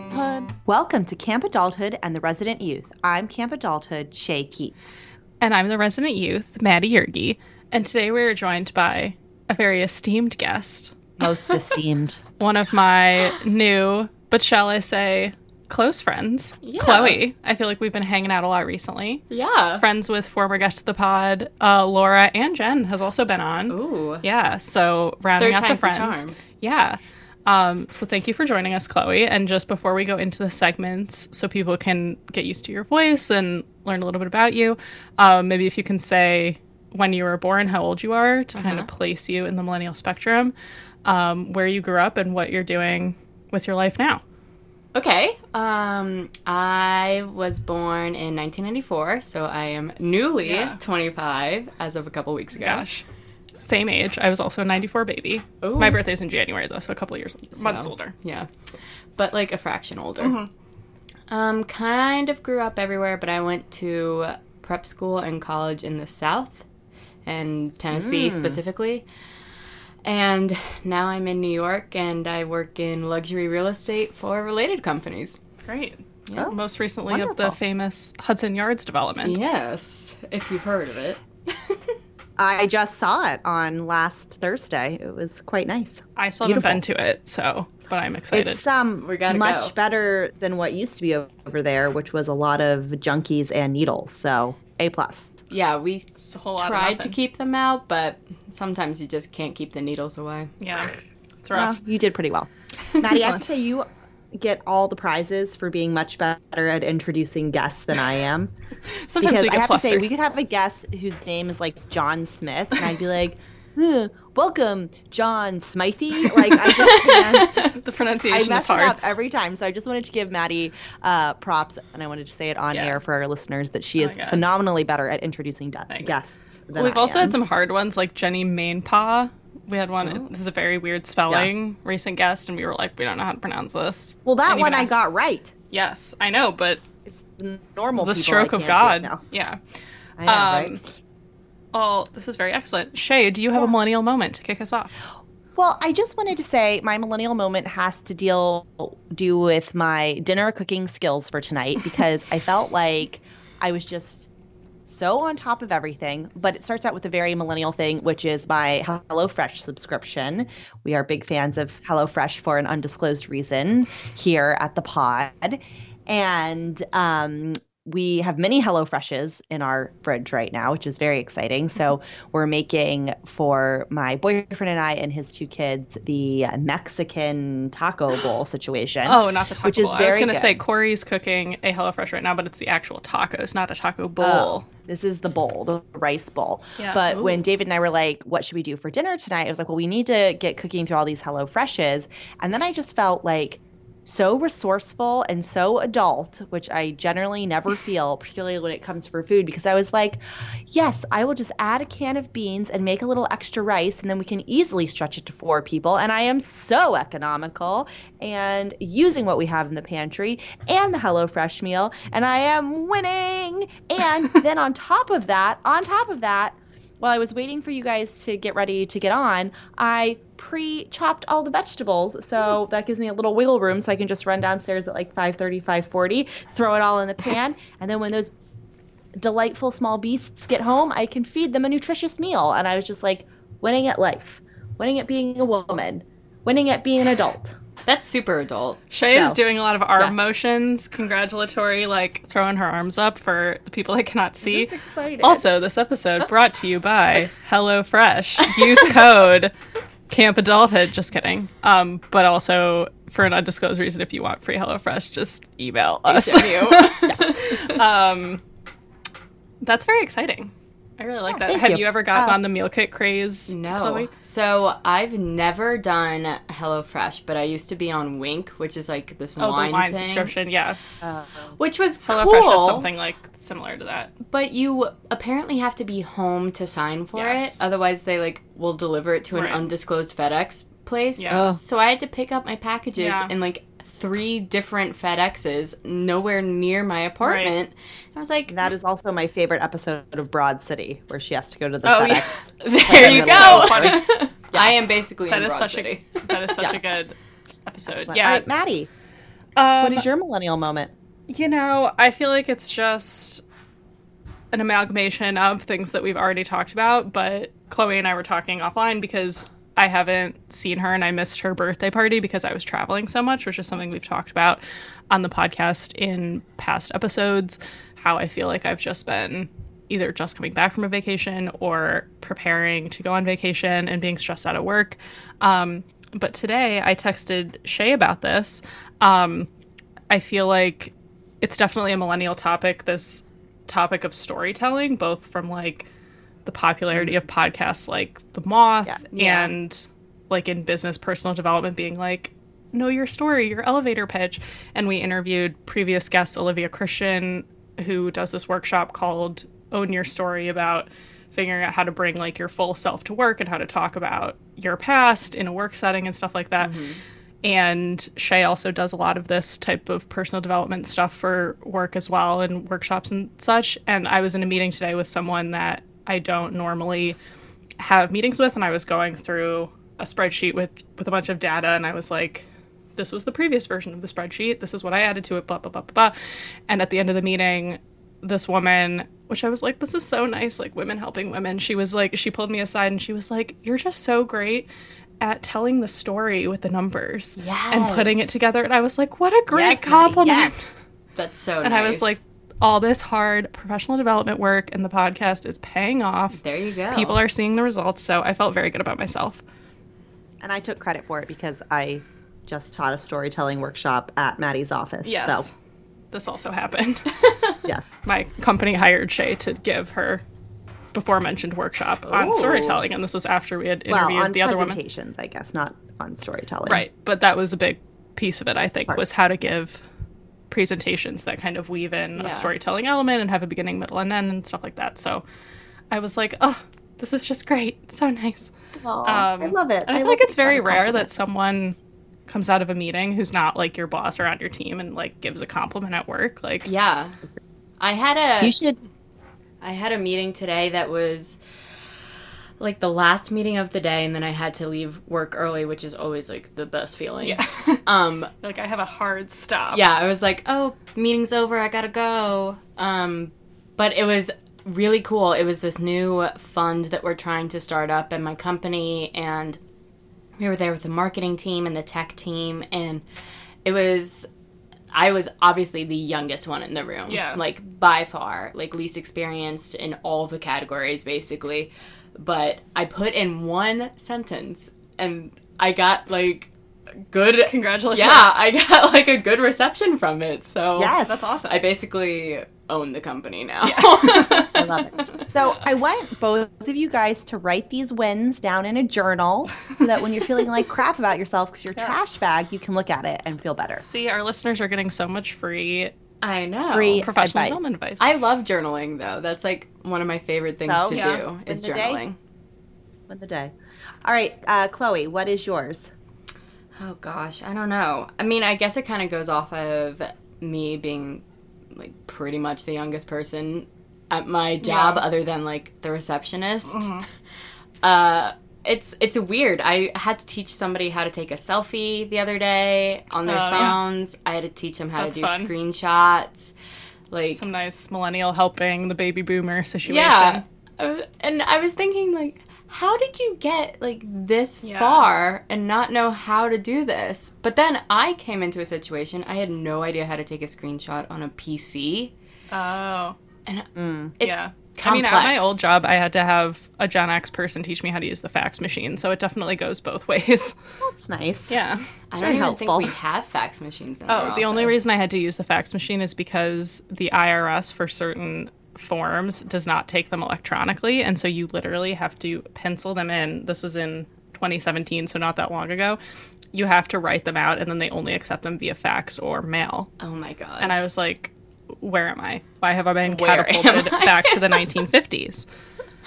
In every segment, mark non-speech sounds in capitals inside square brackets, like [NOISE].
Adulthood. Welcome to Camp Adulthood and the Resident Youth. I'm Camp Adulthood, Shay Keats. And I'm the resident youth, Maddie Yergi. And today we are joined by a very esteemed guest, Most [LAUGHS] esteemed. one of my new, but shall I say, close friends, Yeah. Chloe. I feel like we've been hanging out a lot recently. Yeah. Friends with former guests of the pod, uh, Laura and Jen has also been on. Ooh. Yeah, so rounding Third out the time's the friends. charm. Yeah. Um, so thank you for joining us, Chloe. And just before we go into the segments, so people can get used to your voice and learn a little bit about you, um, maybe if you can say when you were born, how old you are, to kind Uh-huh. of place you in the millennial spectrum, um, where you grew up, and what you're doing with your life now. Okay. Um, I was born in 1994, so I am newly Yeah. 25 as of a couple weeks ago. Gosh. Same age. I was also a 94 baby. Ooh. My birthday's in January, though, so a couple years, months older. Yeah. But like a fraction older. Mm-hmm. Um, kind of grew up everywhere, but I went to prep school and college in the South and Tennessee specifically. And now I'm in New York and I work in luxury real estate for related companies. Great. Yeah. Most recently of the famous Hudson Yards development. Yes, if you've heard of it. [LAUGHS] I just saw it on last Thursday. It was quite nice. I still haven't been to it, so but I'm excited. It's um We gotta much go. better than what used to be over there, which was a lot of junkies and needles. So A plus. Yeah, we whole tried to keep them out, but sometimes you just can't keep the needles away. Yeah, it's Well, rough. you did pretty well. Maddie, I have to say you get all the prizes for being much better at introducing guests than I am. [LAUGHS] Sometimes because we I get have to say we could have a guest whose name is like John Smith, and I'd be like, "Huh, "Welcome, John Smythe." Like I just [LAUGHS] can't. the I pronunciation mess is it hard. up every time, so I just wanted to give Maddie uh, props, and I wanted to say it on Yeah. air for our listeners that she Oh is phenomenally better at introducing de- guests. Than We've I also am. had some hard ones like Jenny Mainpaw. We had one. This is a very weird spelling. Recent guest, and we were like, we don't know how to pronounce this. Well, that And one I af- got right. Yes, I know, but It's normal. the people stroke I of God. do it now. Yeah. I know, Um, right? Well, this is very excellent. Shay, do you have a millennial moment to kick us off? Well, I just wanted to say my millennial moment has to deal do with my dinner cooking skills for tonight because I felt like I was just so on top of everything. But it starts out with a very millennial thing, which is my HelloFresh subscription. We are big fans of HelloFresh for an undisclosed reason here at the pod. And um, we have many HelloFreshes in our fridge right now, which is very exciting. So mm-hmm. we're making for my boyfriend and I and his two kids the Mexican taco [GASPS] bowl situation. Oh, not the taco Which is bowl. I was going to say Corey's cooking a HelloFresh right now, but it's the actual tacos, not a taco oh, bowl. Oh, this is the bowl, the rice bowl. Yeah. But Ooh. when David and I were like, what should we do for dinner tonight? I was like, well, we need to get cooking through all these Hello Freshes. And then I just felt like so resourceful and so adult, which I generally never feel, particularly when it comes for food, because I was like, yes, I will just add a can of beans and make a little extra rice, and then we can easily stretch it to four people. And I am so economical and using what we have in the pantry and the HelloFresh meal, and I am winning. And then on top of that, on top of that, while I was waiting for you guys to get ready to get on, I pre-chopped all the vegetables, so that gives me a little wiggle room, so I can just run downstairs at like 5:30, 5:40, throw it all in the pan, [LAUGHS] and then when those delightful small beasts get home, I can feed them a nutritious meal. And I was just like, winning at life, winning at being a woman, winning at being an adult. That's super adult. Shay is doing a lot of arm yeah. motions, congratulatory, like throwing her arms up for the people that cannot see. That's. Also, this episode brought to you by [LAUGHS] HelloFresh. Use [LAUGHS] code Camp Adulthood. Just kidding. Um, but also for an undisclosed reason, if you want free HelloFresh, just email us. [LAUGHS] um, that's very exciting. I really like Yeah, that. Have you. you, ever gotten Uh, on the meal kit craze, No. Chloe? So I've never done HelloFresh, but I used to be on Winc, which is like this Oh, wine the wine thing, subscription. Yeah, which was HelloFresh cool. has something like similar to that. But you apparently have to be home to sign for Yes. it. Otherwise, they like will deliver it to an undisclosed FedEx place. Yes. Oh. So I had to pick up my packages Yeah. in like three different FedExes, nowhere near my apartment. I was like, That is also my favorite episode of Broad City, where she has to go to the Oh, yeah. FedEx. [LAUGHS] there you go. so funny. [LAUGHS] I am basically That in is Broad such City. a [LAUGHS] that is such Yeah. a good episode. All Yeah. right, Maddie, Um, what is your millennial moment? You know, I feel like it's just an amalgamation of things that we've already talked about, but Chloe and I were talking offline because I haven't seen her and I missed her birthday party because I was traveling so much, which is something we've talked about on the podcast in past episodes. How I feel like I've just been either just coming back from a vacation or preparing to go on vacation and being stressed out at work. Um, but today I texted Shay about this. Um, I feel like it's definitely a millennial topic, this topic of storytelling, both from like the popularity of mm-hmm. podcasts like The Moth Yeah. Yeah. and like in business personal development being like, know your story, your elevator pitch. And we interviewed previous guest Olivia Christian, who does this workshop called Own Your Story about figuring out how to bring like your full self to work and how to talk about your past in a work setting and stuff like that. Mm-hmm. And Shay also does a lot of this type of personal development stuff for work as well and workshops and such. And I was in a meeting today with someone that I don't normally have meetings with, and I was going through a spreadsheet with with a bunch of data, and I was like, "This was the previous version of the spreadsheet. This is what I added to it." Blah blah blah blah. blah. And at the end of the meeting, this woman, which I was like, "This is so nice, like women helping women." She was like, she pulled me aside and she was like, "You're just so great." At telling the story with the numbers and putting it together. And I was like, what a great Yes, compliment. yes. That's so nice. And nice. I was like, all this hard professional development work and the podcast is paying off. there you go. People are seeing the results, so I felt very good about myself. And I took credit for it because I just taught a storytelling workshop at Maddie's office. Yes. So, This also happened. [LAUGHS] yes. My company hired Shay to give her before mentioned workshop on oh. storytelling, and this was after we had Well, interviewed on the other woman. presentations, I guess, not on storytelling. Right, but that was a big piece of it, I think, Part. was how to give presentations that kind of weave in Yeah. a storytelling element and have a beginning, middle, and end and stuff like that. So I was like, oh, this is just great. [LAUGHS] So nice. Aw, Um, I love it. And I, feel like it's very of rare that someone comes out of a meeting who's not like your boss or on your team and like gives a compliment at work. Like, yeah. I had a You should. I had a meeting today that was like the last meeting of the day and then I had to leave work early, which is always like the best feeling. yeah, [LAUGHS] Um [LAUGHS] like I have a hard stop. yeah, I was like, "Oh, meeting's over. I got to go." Um but it was really cool. It was this new fund that we're trying to start up in my company and we were there with the marketing team and the tech team and it was I was obviously the youngest one in the room. Yeah. Like by far, like least experienced in all the categories basically. But I put in one sentence and I got like good [LAUGHS] Congratulations. Yeah, I got [LAUGHS] like a good reception from it. So Yes. That's awesome. I basically own the company now. [LAUGHS] I love it. So I want both of you guys to write these wins down in a journal so that when you're feeling like crap about yourself because you're Yes. trash bag, you can look at it and feel better. See, our listeners are getting so much free I know. Free professional advice. development advice. I love journaling though. That's like one of my favorite things So? to Yeah. do is In the day? journaling. Win the day. All right, uh, Chloe, what is yours? Oh gosh, I don't know. I mean, I guess it kind of goes off of me being like pretty much the youngest person at my job, Yeah. other than like the receptionist. [LAUGHS] Uh, it's it's weird. I had to teach somebody how to take a selfie the other day on their Oh, yeah. phones. I had to teach them how That's to do fun. screenshots. Like Some nice millennial helping the baby boomer situation. yeah, and I was thinking like. How did you get like this Yeah. far and not know how to do this? But then I came into a situation I had no idea how to take a screenshot on a PC. Oh. And Mm. it's yeah. Complex. I mean, at my old job, I had to have a Gen X person teach me how to use the fax machine, so it definitely goes both [LAUGHS] ways. That's nice. yeah. I don't even helpful. think we have fax machines in Oh, our the only reason I had to use the fax machine is because the IRS for certain forms does not take them electronically. And so you literally have to pencil them in. This was in 2017, so not that long ago. You have to write them out, and then they only accept them via fax or mail. Oh my god. And I was like, where am I? Why have I been Where catapulted I? back to the 1950s? [LAUGHS]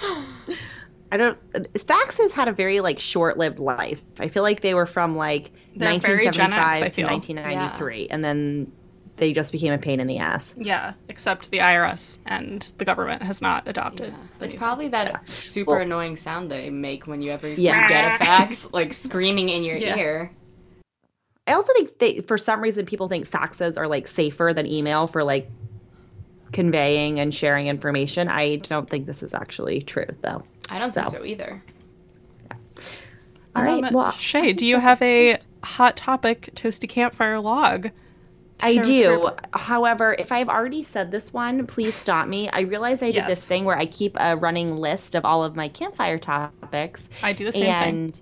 I don't. Faxes had a very like short-lived life. I feel like they were from like They're very Gen X, 1975 to feel. 1993, and then they just became a pain in the ass. Yeah, except the IRS and the government has not adopted. the It's probably that super Well- annoying sound they make when you ever Yeah. get a fax, like screaming in your [LAUGHS] Yeah. ear. I also think they, for some reason, people think faxes are like safer than email for like conveying and sharing information. I don't think this is actually true, though. I don't think So. so either. All right. Um, well, Shay, do you have a hot topic toasty campfire log? I share with the do. However, if I've already said this one, please stop me. I realize I did this thing where I keep a running list of all of my campfire topics. I do the same thing.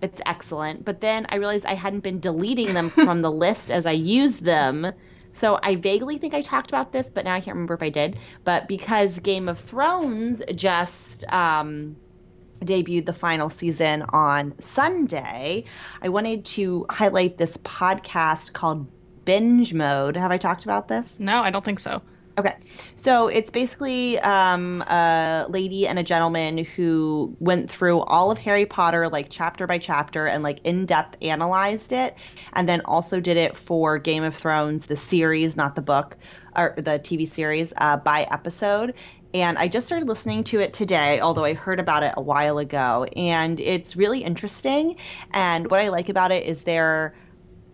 It's excellent. But then I realized I hadn't been deleting them from the [LAUGHS] list as I used them. So I vaguely think I talked about this, but now I can't remember if I did. But because Game of Thrones just um, debuted the final season on Sunday, I wanted to highlight this podcast called Binge Mode. Have I talked about this? No, I don't think so. Okay. So it's basically um, a lady and a gentleman who went through all of Harry Potter, like chapter by chapter, and like in depth analyzed it. And then also did it for Game of Thrones, the series, not the book, or the TV series, uh, by episode. And I just started listening to it today, although I heard about it a while ago. And it's really interesting. And what I like about it is they're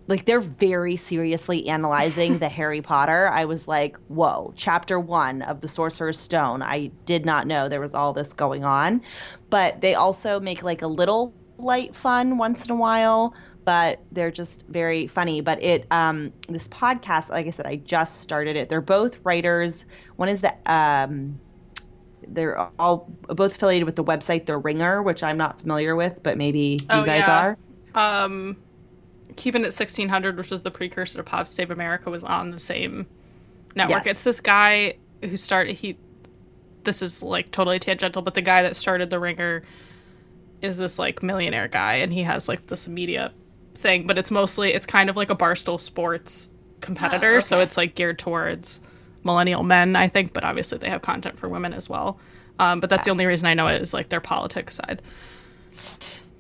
like they're very seriously analyzing the [LAUGHS] Harry Potter. I was like, whoa, chapter one of the Sorcerer's Stone. I did not know there was all this going on. But they also make like a little light fun once in a while, but they're just very funny. But it um this podcast, like I said, I just started it. They're both writers. One is the um they're all both affiliated with the website The Ringer, which I'm not familiar with, but maybe you Oh, guys yeah. are. Um, Keeping It 1600, which was the precursor to Pod Save America, was on the same network. Yes. It's this guy who started, he, this is like totally tangential, but the guy that started The Ringer is this like millionaire guy, and he has like this media thing, but it's mostly, it's kind of like a Barstool Sports competitor. Oh, So it's like geared towards millennial men, I think, but obviously they have content for women as well. Um, but that's the only reason I know it is like their politics side.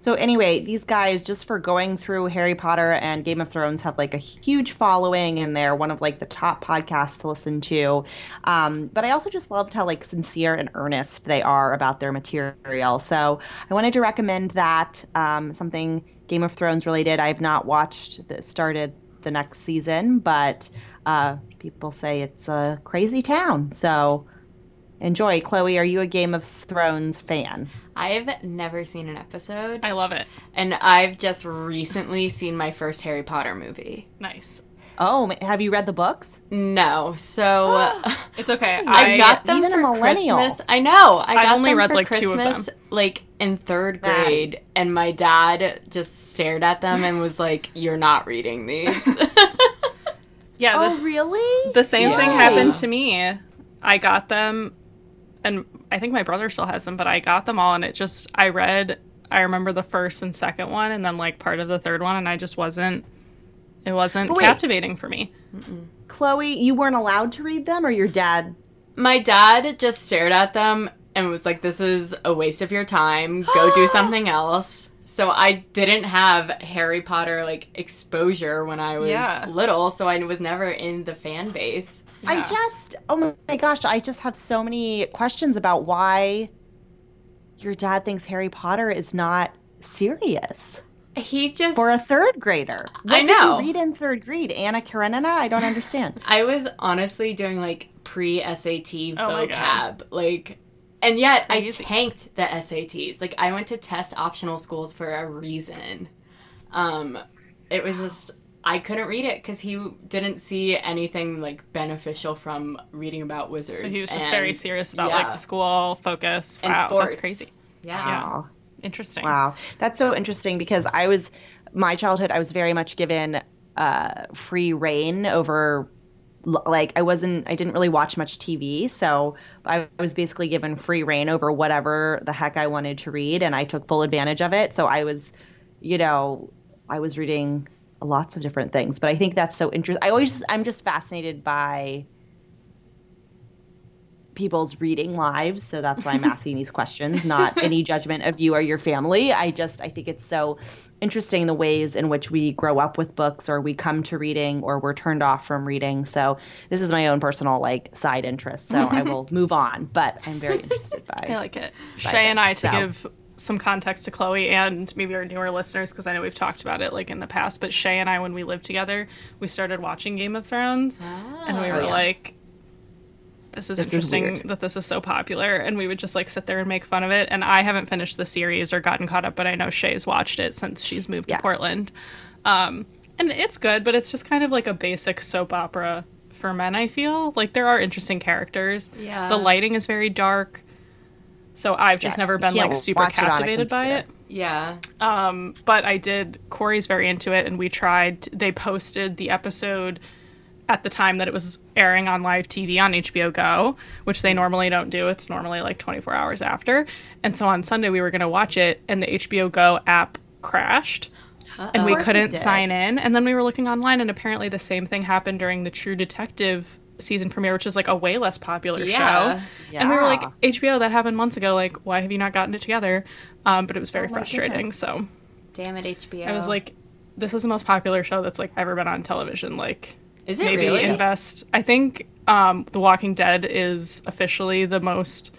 So anyway, these guys just for going through Harry Potter and Game of Thrones have like a huge following, and they're one of like the top podcasts to listen to. Um, but I also just loved how like sincere and earnest they are about their material. So I wanted to recommend that um, something Game of Thrones related. I have not watched that started the next season, but uh, people say it's a crazy town. So enjoy. Chloe, are you a Game of Thrones fan? I've never seen an episode, I love it. and I've just recently seen my first Harry Potter movie. Nice. Oh, have you read the books? No, so [GASPS] It's okay. I, got them Even a for millennial. Christmas. I know. I got only them read, for like, two of Christmas, them. like in third Maddie. grade, and my dad just stared at them and was like, "You're not reading these." [LAUGHS] Yeah, Oh, really? the same thing happened to me. I got them, and I think my brother still has them, but I got them all, and it just, I read, I remember the first and second one, and then like part of the third one, and I just wasn't, it wasn't wait. captivating for me. Chloe, you weren't allowed to read them, or your dad? my dad just stared at them and was like, "This is a waste of your time. Go do [GASPS] something else." So I didn't have Harry Potter like exposure when I was Yeah. little, so I was never in the fan base. I just, oh my gosh, I just have so many questions about why your dad thinks Harry Potter is not serious He just for a third grader. What I know. did you read in third grade? Anna Karenina? I don't understand. [LAUGHS] I was honestly doing like pre SAT Oh vocab, like, and yet Crazy. I tanked the SATs. Like, I went to test optional schools for a reason. Um, it was just I couldn't read it because he didn't see anything like beneficial from reading about wizards. So he was just and- very serious about yeah. like school focus. And sports. that's crazy. Yeah. Wow. Interesting. Wow. That's so interesting because I was, my childhood, I was very much given uh, free reign over like I wasn't I didn't really watch much TV, so I was basically given free reign over whatever the heck I wanted to read and I took full advantage of it. So I was, you know, I was reading lots of different things, but I think that's so interesting. I always I'm just fascinated by people's reading lives so that's why i'm [LAUGHS] asking these questions not any judgment of you or your family i just i think it's so interesting the ways in which we grow up with books or we come to reading or we're turned off from reading so this is my own personal like side interest so i will [LAUGHS] move on but i'm very interested by I like it. Shay and I, to so. give some context to Chloe and maybe our newer listeners, because I know we've talked about it like in the past, but Shay and I, when we lived together, we started watching Game of Thrones, and we Ah. were Oh, yeah. like, this is This interesting weird. that this is so popular, and we would just like sit there and make fun of it. And I haven't finished the series or gotten caught up, but I know Shay's watched it since she's moved Yeah. to Portland. Um, and it's good, but it's just kind of like a basic soap opera for men, I feel. Like there are interesting characters. Yeah. The lighting is very dark. So I've just Yeah, never been like super watch it captivated by it. Yeah. Um, but I did. Corey's very into it, and we tried. They posted the episode at the time that it was airing on live TV on HBO Go, which they normally don't do. It's normally like 24 hours after. And so on Sunday we were going to watch it, and the HBO Go app crashed. And we Of course it couldn't sign in. And then we were looking online, and apparently the same thing happened during the True Detective season premiere, which is like a way less popular Yeah. show. And we were like, HBO, that happened months ago. Like, why have you not gotten it together? Um, but it was very Oh frustrating. goodness. So Damn it, HBO. I was like, this is the most popular show that's like ever been on television. Like, is it maybe really? invest. I think um, The Walking Dead is officially the most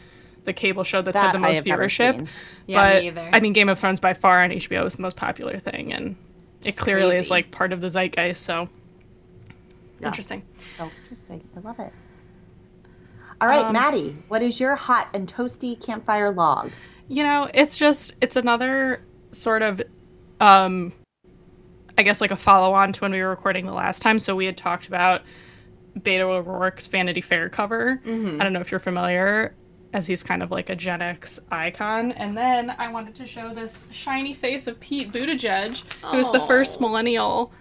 the cable show that's That had the most have viewership. Yeah, but me. I mean, Game of Thrones by far on HBO is the most popular thing, and it clearly is like part of the zeitgeist. So Yeah. interesting. So interesting. I love it. All right, Um, Maddie, what is your hot and toasty campfire log? you know it's just it's another sort of um i guess like a follow-on to when we were recording the last time so we had talked about beto o'rourke's vanity fair cover i don't know if you're familiar as he's kind of like a gen x icon and then i wanted to show this shiny face of pete buttigieg who is the first millennial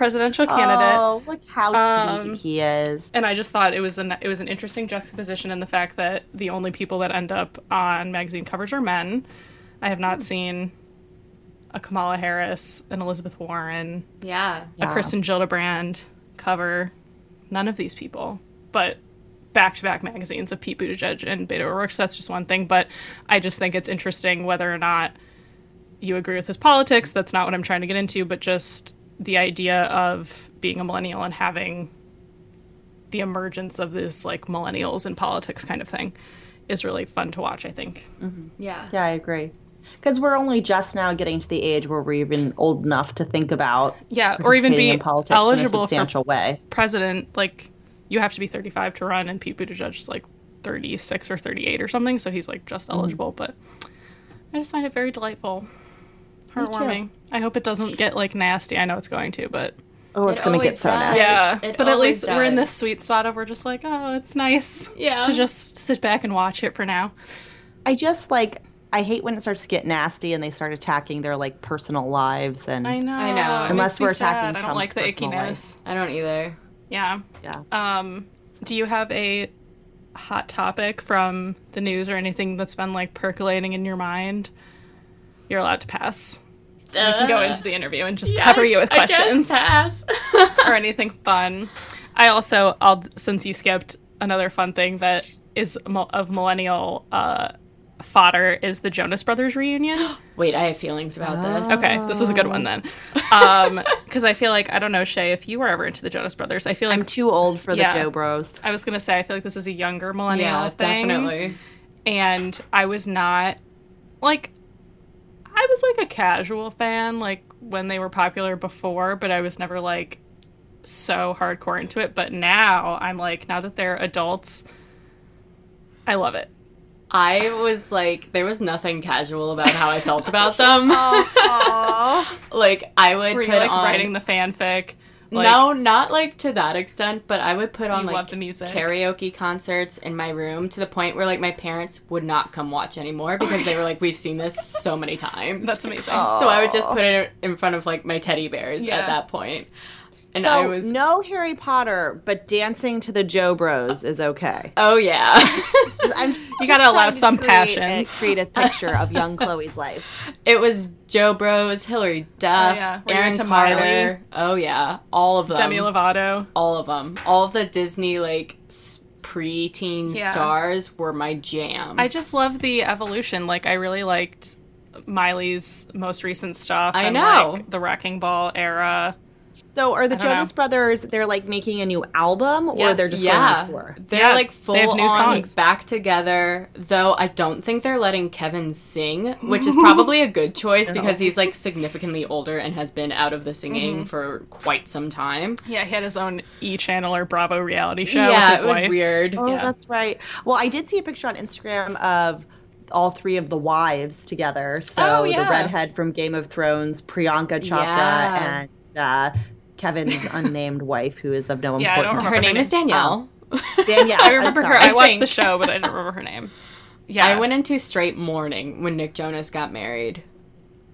presidential candidate Oh, look how Um, sweet he is. and I just thought it was an it was an interesting juxtaposition in the fact that the only people that end up on magazine covers are men. I have not seen a Kamala Harris, an Elizabeth Warren, yeah. a Yeah. a Kristen Gillibrand cover. None of these people, but back to back magazines of Pete Buttigieg and Beto O'Rourke. So that's just one thing. But I just think it's interesting whether or not you agree with his politics. That's not what I'm trying to get into, but just the idea of being a millennial and having the emergence of this like millennials in politics kind of thing is really fun to watch, I think. Mm-hmm. Yeah. Yeah, I agree. Because we're only just now getting to the age where we're even old enough to think about Yeah, or even be in politics in a eligible for substantial way. president. Like, you have to be 35 to run, and Pete Buttigieg is like 36 or 38 or something, so he's like just mm-hmm. eligible. But I just find it very delightful, too. Heartwarming. I hope it doesn't get like nasty. I know it's going to, but Oh, it's It going to get always so does. nasty. yeah. it But at always least we're in this sweet spot of we're just like, oh, it's nice Yeah. to just sit back and watch it for now. I just like I hate when it starts to get nasty and they start attacking their like personal lives and I know. I know. it Unless we're attacking sad. I don't Trump's like the personal life. ickiness. I don't either. Yeah. yeah. Um, do you have a hot topic from the news or anything that's been like percolating in your mind? You're allowed to pass. we can go into the interview and just pepper you with I questions pass. [LAUGHS] [LAUGHS] or anything fun. I also, I'll since you skipped another fun thing that is of millennial uh, fodder is the Jonas Brothers reunion. [GASPS] Wait, I have feelings about this. Okay, this was a good one then, [LAUGHS] because I feel like I don't know Shay if you were ever into the Jonas Brothers. I feel like I'm too old for the Yeah. Joe Bros. I was gonna say I feel like this is a younger millennial Yeah, thing. definitely. And I was not like I was like a casual fan like when they were popular before, but I was never like so hardcore into it. But now I'm like now that they're adults, I love it. I was like, there was nothing casual about how I felt about them. [LAUGHS] [LAUGHS] like, I would Were put like on. writing the fanfic? Like, no, not like to that extent, but I would put on like the music. karaoke concerts in my room to the point where like my parents would not come watch anymore because they were like, we've seen this so many times. That's amazing. So I would just put it in front of like my teddy bears Yeah. at that point. And so I was no Harry Potter, but dancing to the Joe Bros is okay. Oh yeah. Just- I'm [LAUGHS] You gotta allow trying to some create passions. A, create a picture of young [LAUGHS] Chloe's life. it was Joe Bros, Hilary Duff, Oh, yeah. Aaron into Carter. Oh yeah, all of them. Demi Lovato. all of them. All of the Disney like s- pre-teen Yeah. stars were my jam. I just love the evolution. Like I really liked Miley's most recent stuff. I and, know. like, the Wrecking Ball era. So are the Jonas know. Brothers? They're like making a new album, or Yes. they're just yeah, going on tour. they're Yeah, like they full new on songs. back together. Though I don't think they're letting Kevin sing, which is [LAUGHS] probably a good choice because he's like significantly older and has been out of the singing Mm-hmm. for quite some time. Yeah, he had his own E Channel or Bravo reality show yeah, with his it was wife. weird. Oh, Yeah. that's right. Well, I did see a picture on Instagram of all three of the wives together. So Oh, yeah. the redhead from Game of Thrones, Priyanka Chopra, Yeah. and uh, Kevin's [LAUGHS] unnamed wife, who is of no Yeah, I don't importance. remember Her name is Danielle. Oh. Danielle. [LAUGHS] I remember her. I watched the show, but I didn't remember her name. Yeah, I went into straight mourning when Nick Jonas got married.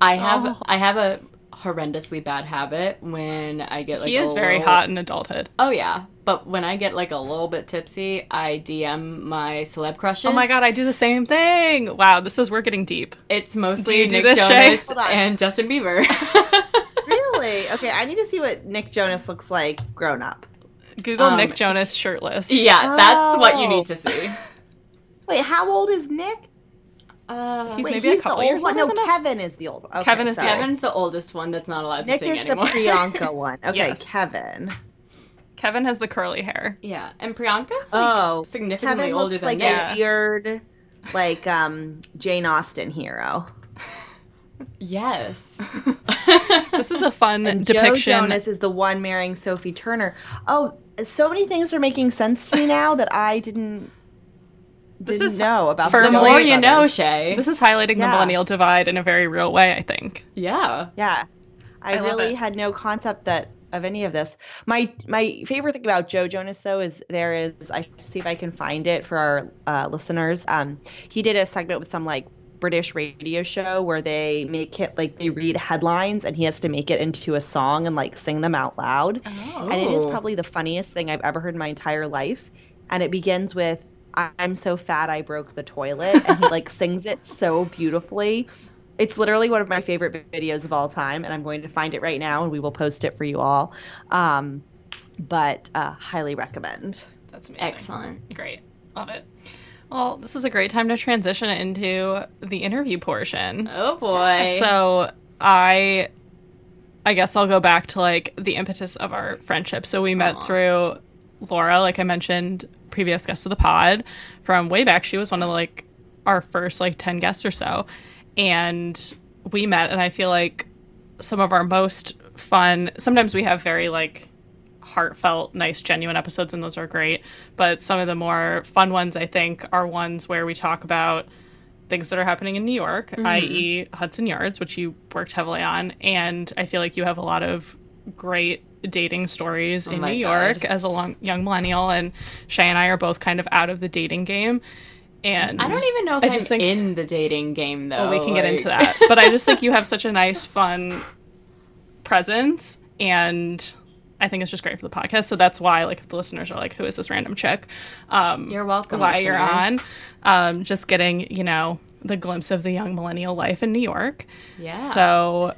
I have Oh. I have a horrendously bad habit when I get like he a is very little- hot in adulthood. Oh yeah, but when I get like a little bit tipsy, I DM my celeb crushes. Oh my god, I do the same thing. Wow, this is we're getting deep. It's mostly Do you do Nick this, Jonas Hold and Justin Bieber. [LAUGHS] Really? Okay, I need to see what Nick Jonas looks like grown up. Google Um, Nick Jonas shirtless. [LAUGHS] yeah, that's what you Oh. need to see. [LAUGHS] Wait, how old is Nick? Uh, He's Wait, maybe a couple the years old one. No. Kevin is the old one. Okay, Kevin is the sorry. old- Kevin's the oldest one that's not allowed to Nick sing is anymore. the Priyanka [LAUGHS] one. Okay, Yes. Kevin. Kevin has the curly hair. yeah, and Priyanka's like Oh, significantly Kevin older looks than like Nick. Yeah. a weird, like um Jane Austen hero. Yes. [LAUGHS] This is a fun And Joe depiction. Jonas is the one marrying Sophie Turner. Oh, so many things are making sense to me now that I didn't This didn't is know about for the Jonas more you know. Shay. This is highlighting the millennial divide in a very real way, I think. yeah. Yeah, I, I really had no concept that of any of this. My my favorite thing about Joe Jonas though is there is I see if I can find it for our uh, listeners. Um, he did a segment with some like British radio show where they make it like they read headlines and he has to make it into a song and like sing them out loud. Oh. and it is probably the funniest thing I've ever heard in my entire life. And it begins with "I'm so fat I broke the toilet," and he like [LAUGHS] sings it so beautifully. It's literally one of my favorite videos of all time, and I'm going to find it right now, and we will post it for you all. Um, but uh, highly recommend. That's amazing. Excellent. Great. Love it. Well, this is a great time to transition into the interview portion. Oh boy. So I I guess I'll go back to like the impetus of our friendship. So we met Aw. through Laura, like I mentioned, previous guest of the pod from way back. She was one of like our first like 10 guests or so. And we met and I feel like some of our most fun sometimes we have very like heartfelt, nice, genuine episodes, and those are great. But some of the more fun ones, I think, are ones where we talk about things that are happening in New York, mm-hmm. i.e., Hudson Yards, which you worked heavily on. And I feel like you have a lot of great dating stories oh in my New York God. as a long, young millennial. And Shay and I are both kind of out of the dating game. And I don't even know if I just think- in the dating game though. well, we can get into that. But I just think you have such a nice, fun presence, and I think it's just great for the podcast. So that's why, like, if the listeners are like, "Who is this random chick?" Um, You're welcome. why you're on, um, just getting you know the glimpse of the young millennial life in New York. Yeah. So,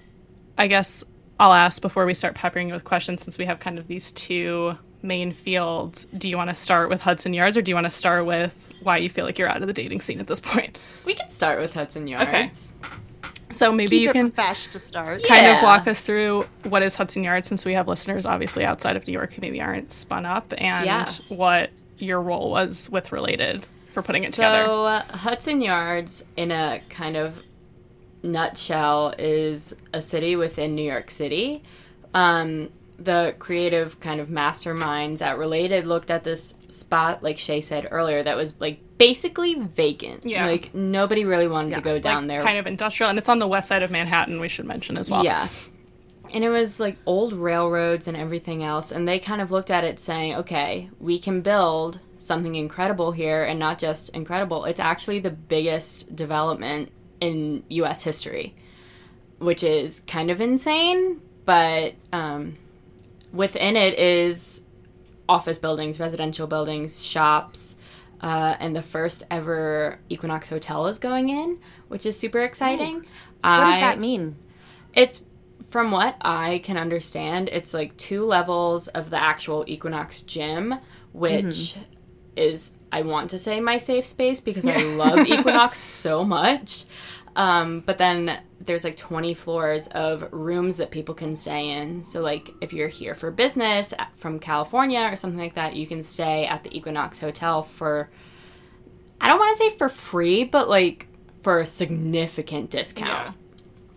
I guess I'll ask before we start peppering you with questions, since we have kind of these two main fields. Do you want to start with Hudson Yards, or do you want to start with why you feel like you're out of the dating scene at this point? we can start with Hudson Yards. Okay. So maybe Keep you can profesh to start. kind of walk us through what is Hudson Yards since we have listeners obviously outside of New York who maybe aren't spun up and Yeah. what your role was with related for putting it together. So uh, Hudson Yards, in a kind of nutshell, is a city within New York City. Um, the creative kind of masterminds at Related looked at this spot, like Shay said earlier, that was like basically vacant. Yeah. like nobody really wanted Yeah. to go down like, there. kind of industrial and it's on the west side of Manhattan we should mention as well. Yeah. And it was like old railroads and everything else. And they kind of looked at it saying, okay, we can build something incredible here. And not just incredible, it's actually the biggest development in US history, which is kind of insane. But um, within it is office buildings, residential buildings, shops, uh, and the first ever Equinox Hotel is going in, which is super exciting. What I, does that mean? It's from what I can understand, it's like two levels of the actual Equinox gym, which is I want to say my safe space because I love [LAUGHS] Equinox so much. Um, but then there's like 20 floors of rooms that people can stay in. So like if you're here for business uh, from California or something like that, you can stay at the Equinox Hotel for I don't want to say for free, but like for a significant discount.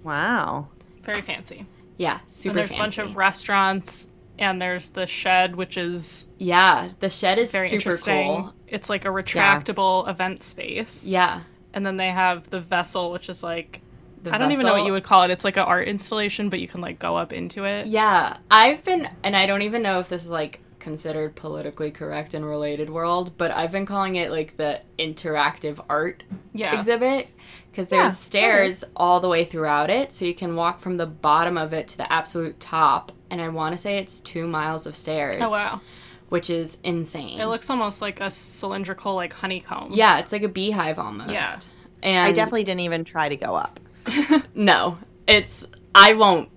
Wow. Very fancy. Yeah, super and there's fancy. a bunch of restaurants, and there's the shed, which is Yeah, the shed is very super interesting. cool. It's like a retractable event space. Yeah. And then they have the vessel, which is like The I don't even know what you would call it. It's like an art installation, but you can like go up into it. Yeah, I've been, and I don't even know if this is like considered politically correct in related world, but I've been calling it like the interactive art Yeah. exhibit because Yeah, there's stairs all the way throughout it, so you can walk from the bottom of it to the absolute top. And I want to say it's two miles of stairs. Oh wow. Which is insane. It looks almost like a cylindrical like honeycomb. yeah, it's like a beehive almost. Yeah. And I definitely didn't even try to go up. [LAUGHS] no. It's I won't.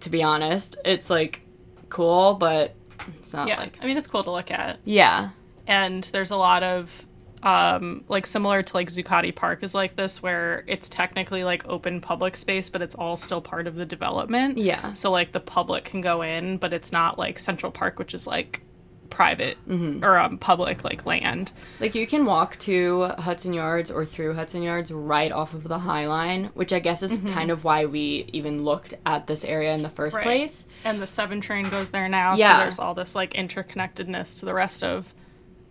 To be honest, it's like cool, but it's not Yeah. like I mean it's cool to look at. yeah. and there's a lot of um like similar to like Zuccotti Park is like this where it's technically like open public space but it's all still part of the development. Yeah. So like the public can go in but it's not like Central Park which is like private Mm-hmm. or um public like land. Like you can walk to Hudson Yards or through Hudson Yards right off of the High Line, which I guess is kind of why we even looked at this area in the first Right. place. And the 7 train goes there now Yeah. so there's all this like interconnectedness to the rest of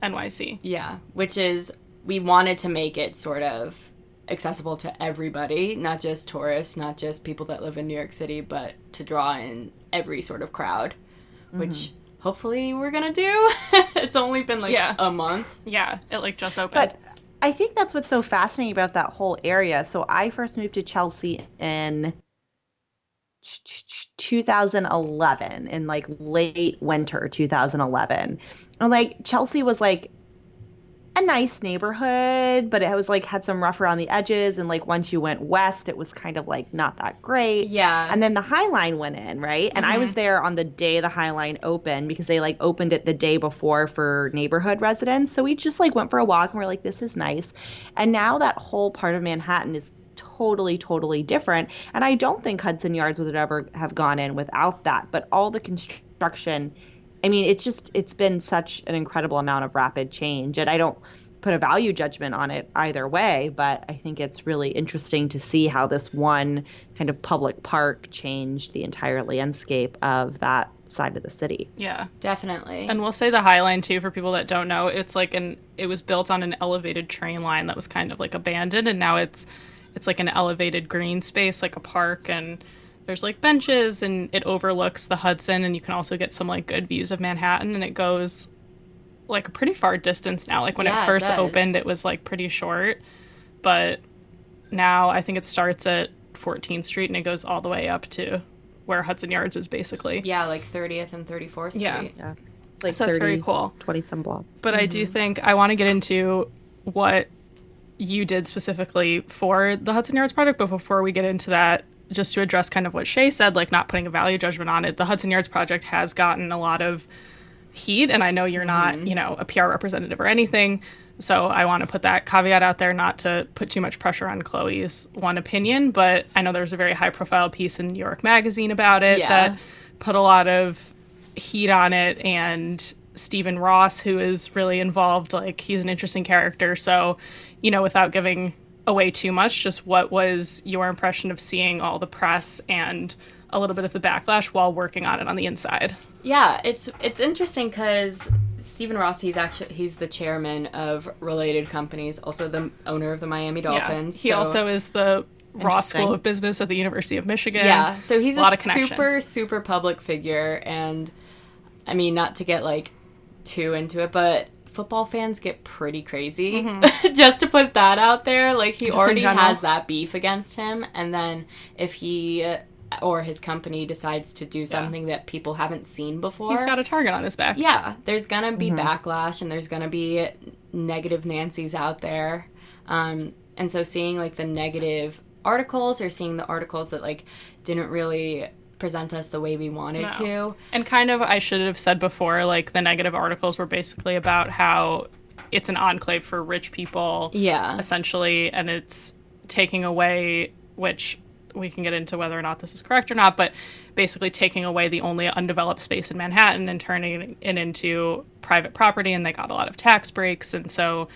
NYC. Yeah, which is we wanted to make it sort of accessible to everybody, not just tourists, not just people that live in New York City, but to draw in every sort of crowd, which hopefully we're going to do. [LAUGHS] it's only been like Yeah. a month. Yeah, it like just opened. But I think that's what's so fascinating about that whole area. So I first moved to Chelsea in 2011, in like late winter 2011. And like Chelsea was like a nice neighborhood, but it was like had some rough around the edges. And like once you went west, it was kind of like not that great. Yeah. And then the High Line went in, right? And I was mm-hmm. there on the day the High Line opened because they like opened it the day before for neighborhood residents. So we just like went for a walk and we're like, this is nice. And now that whole part of Manhattan is totally, totally different. And I don't think Hudson Yards would ever have gone in without that. But all the construction, I mean, it's just, it's been such an incredible amount of rapid change. And I don't put a value judgment on it either way, but I think it's really interesting to see how this one kind of public park changed the entire landscape of that side of the city. yeah. Definitely. And we'll say the High Line too for people that don't know. It's like an it was built on an elevated train line that was kind of like abandoned and now it's it's like an elevated green space like a park and there's like benches and it overlooks the Hudson and you can also get some like good views of Manhattan and it goes like a pretty far distance now. Like when Yeah, it it first does. opened it was like pretty short, but now I think it starts at 14th Street and it goes all the way up to where Hudson Yards is basically. yeah, like 30th and 34th Street. Yeah. Yeah. Like So that's very cool. 20 some blocks. But I do mm-hmm. think I want to get into what you did specifically for the Hudson Yards project. But before we get into that, just to address kind of what Shay said, like not putting a value judgment on it, the Hudson Yards project has gotten a lot of heat. And I know you're not, mm-hmm. you know, a PR representative or anything. So I want to put that caveat out there, not to put too much pressure on Chloe's one opinion. But I know there's a very high profile piece in New York Magazine about it Yeah. that put a lot of heat on it and Stephen Ross who is really involved like he's an interesting character so you know without giving away too much just what was your impression of seeing all the press and a little bit of the backlash while working on it on the inside Yeah, it's it's interesting because Stephen Ross, he's actually he's the chairman of related companies, also the owner of the Miami Dolphins. he so- also is the Ross School of Business at the University of Michigan yeah. So he's a, a super super public figure, and I mean not to get like too into it, but football fans get pretty crazy. [LAUGHS] Just to put that out there, like he Mm-hmm. Just already has that beef against him, and then if he or his company decides to do something that people haven't seen before. He's got a target on his back. yeah, there's gonna be Mm-hmm. backlash and there's gonna be negative Nancy's out there. Um, and so seeing like the negative articles or seeing the articles that like didn't really present us the way we wanted No. to. And kind of, I should have said before, like the negative articles were basically about how it's an enclave for rich people, Yeah. essentially, and it's taking away, which we can get into whether or not this is correct or not, but basically taking away the only undeveloped space in Manhattan and turning it into private property, and they got a lot of tax breaks, and so,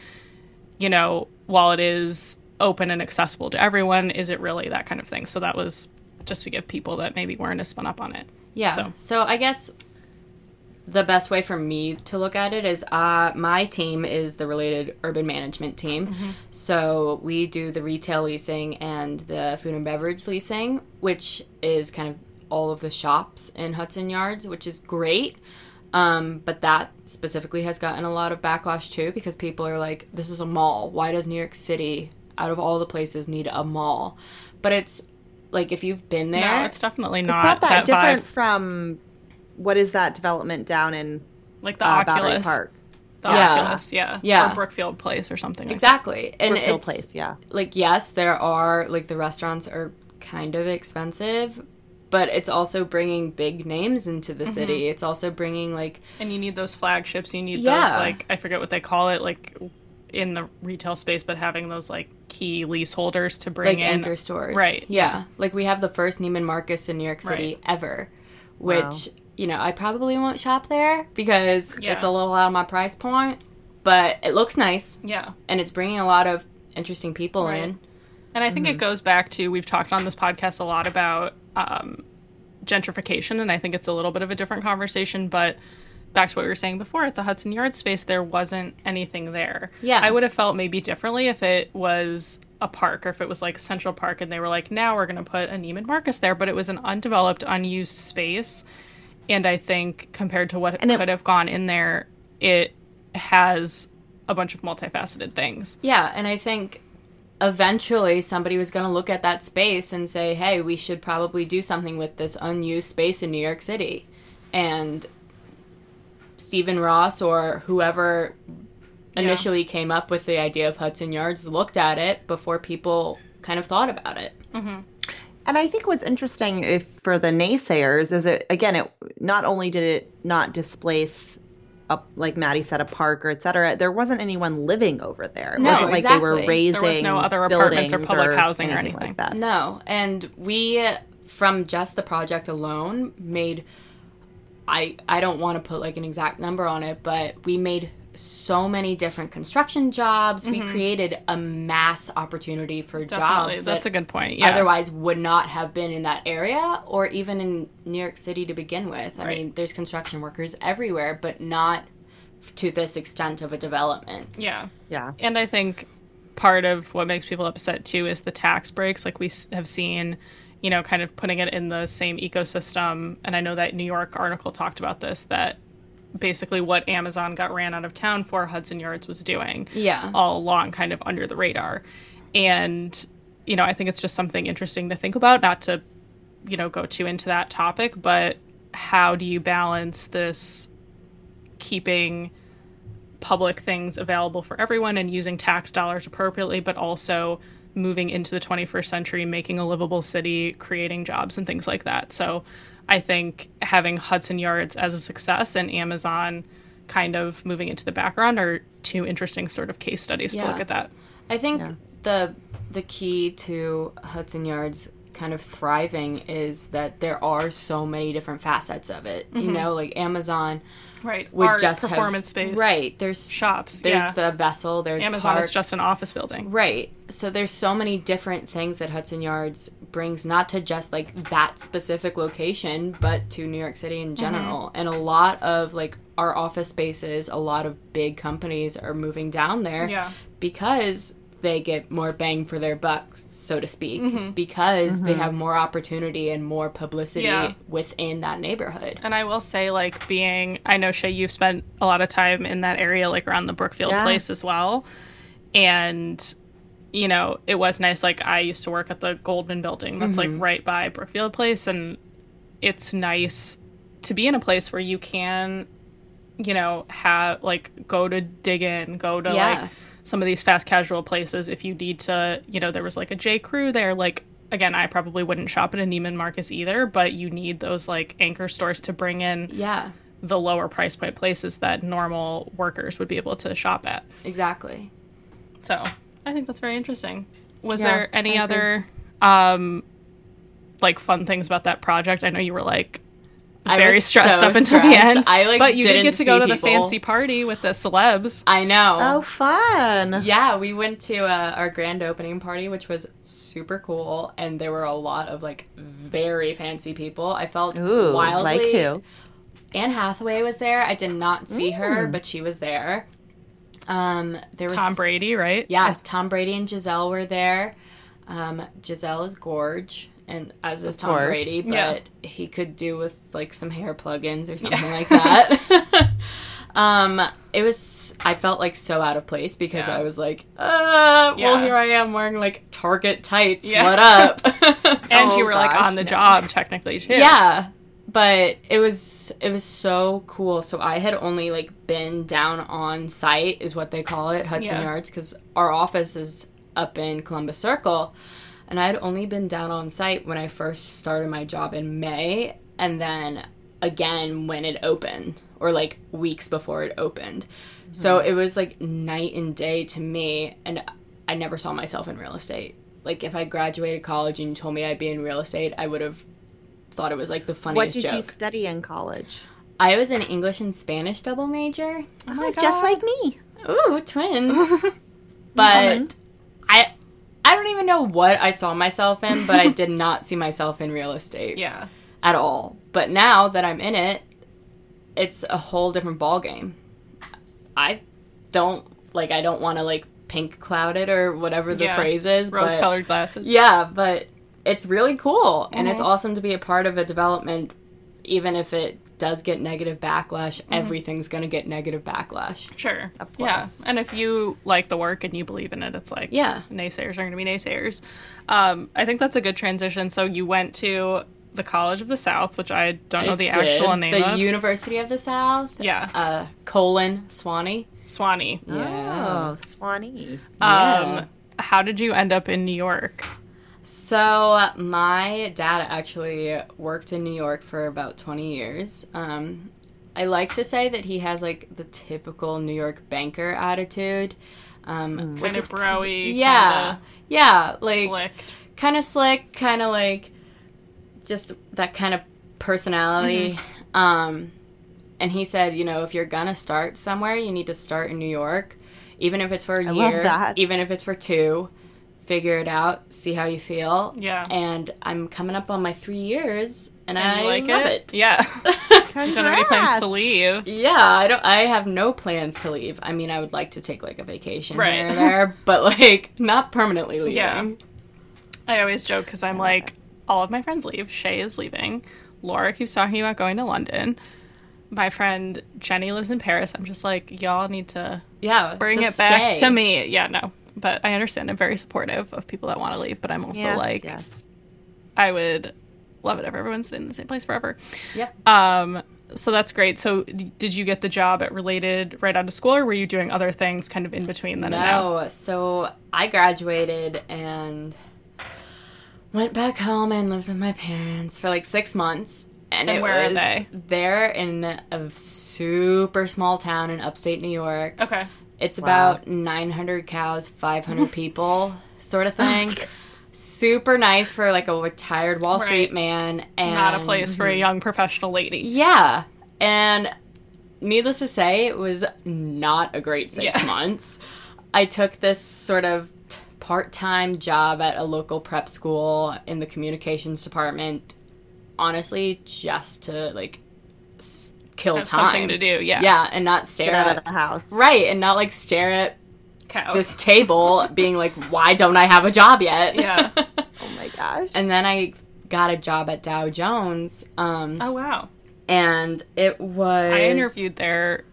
you know, while it is open and accessible to everyone, is it really that kind of thing? So that was just to give people that maybe weren't as spun up on it. Yeah. So- So. I guess the best way for me to look at it is uh, my team is the related urban management team. So we do the retail leasing and the food and beverage leasing, which is kind of all of the shops in Hudson Yards, which is great. Um, but that specifically has gotten a lot of backlash too because people are like, this is a mall. Why does New York City, out of all the places, need a mall? But it's like if you've been there, No, it's definitely not. It's not, not that, that, different vibe. from what is that development down in Like the uh, Battery Oculus, Park? the Yeah. Oculus, yeah, Yeah. or Brookfield Place or something. Like exactly. And Brookfield it's, Place, yeah. like yes there are like the restaurants are kind of expensive but it's also bringing big names into the city it's also bringing like. And you need those flagships. You need Yeah. those like I forget what they call it, like in the retail space, but having those like key leaseholders to bring like in. anchor stores Right, yeah. like we have the first neiman marcus in new york city Right. ever which Wow. you know i probably won't shop there because Yeah. it's a little out of my price point but it looks nice Yeah. and it's bringing a lot of interesting people Right. in And I think Mm-hmm. it goes back to we've talked on this podcast a lot about um, gentrification, and I think it's a little bit of a different conversation. But back to what we were saying before, at the Hudson Yard space, there wasn't anything there. Yeah. I would have felt maybe differently if it was a park or if it was like Central Park and they were like, now we're going to put a Neiman Marcus there, but it was an undeveloped, unused space. And I think compared to what And it- could have gone in there, it has a bunch of multifaceted things. Yeah, and I think eventually somebody was going to look at that space and say, "Hey, we should probably do something with this unused space in New York City." And Stephen Ross or whoever Yeah. initially came up with the idea of Hudson Yards looked at it before people kind of thought about it. Mm-hmm. And I think what's interesting if for the naysayers is it again it not only did it not displace a, like Maddie said a park or et cetera, there wasn't anyone living over there. It No, wasn't like they were exactly. raising There was no other apartments or buildings public housing or anything anything. like that. No, and we from just the project alone made I I don't want to put like an exact number on it, but we made so many different construction jobs. We created a mass opportunity for Mm-hmm. Definitely. jobs That's that a good point. Yeah. otherwise would not have been in that area or even in New York City to begin with. I Right. mean, there's construction workers everywhere, but not to this extent of a development. yeah. Yeah. And I think part of what makes people upset too is the tax breaks. Like we have seen, you know, kind of putting it in the same ecosystem. And I know that New York article talked about this that basically what Amazon got ran out of town for, Hudson Yards was doing Yeah. all along, kind of under the radar. And, you know, I think it's just something interesting to think about, not to, you know, go too into that topic, but how do you balance this keeping public things available for everyone and using tax dollars appropriately, but also moving into the 21st century, making a livable city, creating jobs and things like that. So I think having Hudson Yards as a success and Amazon kind of moving into the background are two interesting sort of case studies to look at that. I think Yeah. the the key to Hudson Yards kind of thriving is that there are so many different facets of it. You mm-hmm. know, like Amazon Right. would Art, just have- performance space. Right. There's Shops. There's yeah. the vessel. There's Amazon parks. is just an office building. Right. So there's so many different things that Hudson Yards brings, not to just like that specific location, but to New York City in mm-hmm. general. And a lot of like our office spaces, a lot of big companies are moving down there Yeah. because they get more bang for their bucks, so to speak, Mm-hmm. because they have more opportunity and more publicity Yeah. within that neighborhood. And I will say, like, being, I know, Shay, you've spent a lot of time in that area, like around the Brookfield Yeah. place as well. And you know, it was nice. Like I used to work at the Goldman Building, that's like right by Brookfield Place, and it's nice to be in a place where you can, you know, have like go to Dig Inn, go to Yeah. like some of these fast casual places if you need to. You know, there was like a J Crew there, like. Again, I probably wouldn't shop at a Neiman Marcus either, but you need those like anchor stores to bring in Yeah, the lower price point places that normal workers would be able to shop at. exactly. So I think that's very interesting. Was Yeah, there any other um like fun things about that project? I know you were like very was stressed so up until the end. I, like, but you did didn't get to go see to the fancy party with the celebs. I know. Oh, fun. Yeah, we went to uh, our grand opening party, which was super cool, and there were a lot of like very fancy people. I felt Ooh, wildly. like who? Anne Hathaway was there. I did not see her, Mm. but she was there. Um, there was Tom Brady, right? Yeah, Tom Brady and Gisele were there. Um, Gisele is gorge, and as is Of Tom course. Brady, but Yeah. he could do with like some hair plugins or something like that. [LAUGHS] [LAUGHS] um, it was. I felt like so out of place because Yeah. I was like, uh, well, Yeah. here I am wearing like Target tights. Yeah. What up? [LAUGHS] And Oh, you were like on the no. job technically too. Yeah, but it was it was so cool. So I had only like been down on site, is what they call it, Hudson Yeah. Yards, because our office is up in Columbus Circle, and I had only been down on site when I first started my job in May, and then again when it opened, or like weeks before it opened. So mm-hmm. it was like night and day to me, and I never saw myself in real estate. Like if I graduated college and you told me I'd be in real estate, I would have thought it was like the funniest What did joke. you study in college? I was an English and Spanish double major. Oh, oh my god. Just like me. Ooh, twins. [LAUGHS] but I don't even know what I saw myself in, but I did not see myself in real estate Yeah. at all. But now that I'm in it, it's a whole different ball game. I don't like I don't want to like pink cloud it or whatever the Yeah. phrase is. Rose colored glasses. Yeah, but it's really cool and it's Mhm. awesome to be a part of a development even if it does get negative backlash, Mm-hmm. everything's going to get negative backlash. Sure. Of Yeah. And if you like the work and you believe in it, it's like Yeah. naysayers are going to be naysayers. Um, I think that's a good transition. So you went to the College of the South, which I don't know the did. actual name The of. University of the South. yeah. Uh colon Sewanee. Sewanee. Yeah. Oh, Sewanee. Yeah. Um, how did you end up in New York? So my dad actually worked in New York for about 20 years. Um, I like to say that he has like the typical New York banker attitude, um, which Kind of is broy. yeah, yeah, like slicked. kind of slick, kind of like just that kind of personality. Mm-hmm. Um, and he said, you know, if you're gonna start somewhere, you need to start in New York, even if it's for a I love year, that. even if it's for two. Figure it out, see how you feel. Yeah. And I'm coming up on my three years, and, And I like love it? it. Yeah. [LAUGHS] Congrats. don't have any plans to leave. Yeah, I don't. I have no plans to leave. I mean, I would like to take like a vacation Right. here or there, [LAUGHS] but like not permanently leaving. Yeah. I always joke because I'm like, all of my friends leave. Shay is leaving. Laura keeps talking about going to London. My friend Jenny lives in Paris. I'm just like, y'all need to Yeah, bring just it back stay. to me. Yeah, no. But I understand. I'm very supportive of people that want to leave, but I'm also Yes, like, yes. I would love it if everyone's in the same place forever. Yeah. Um, so that's great. So did you get the job at Related right out of school, or were you doing other things kind of in between then and now? No, so I graduated and went back home and lived with my parents for like six months. And, And it where are was they? They're in a super small town in upstate New York. Okay. It's Wow. about 900 cows, 500 [LAUGHS] people, sort of oh thing. Super nice for like a retired Wall Right. Street man, and Not a place for a young professional lady. yeah. And needless to say, it was not a great six Yeah. [LAUGHS] months. I took this sort of part time job at a local prep school in the communications department, honestly, just to like kill Have time. something to do. Yeah. Yeah, and not stare Get out at of the house. right, and not like stare at Cows. this table, being like, "Why don't I have a job yet?" Yeah. [LAUGHS] Oh my gosh. and then I got a job at Dow Jones, um, oh wow. and it was I interviewed there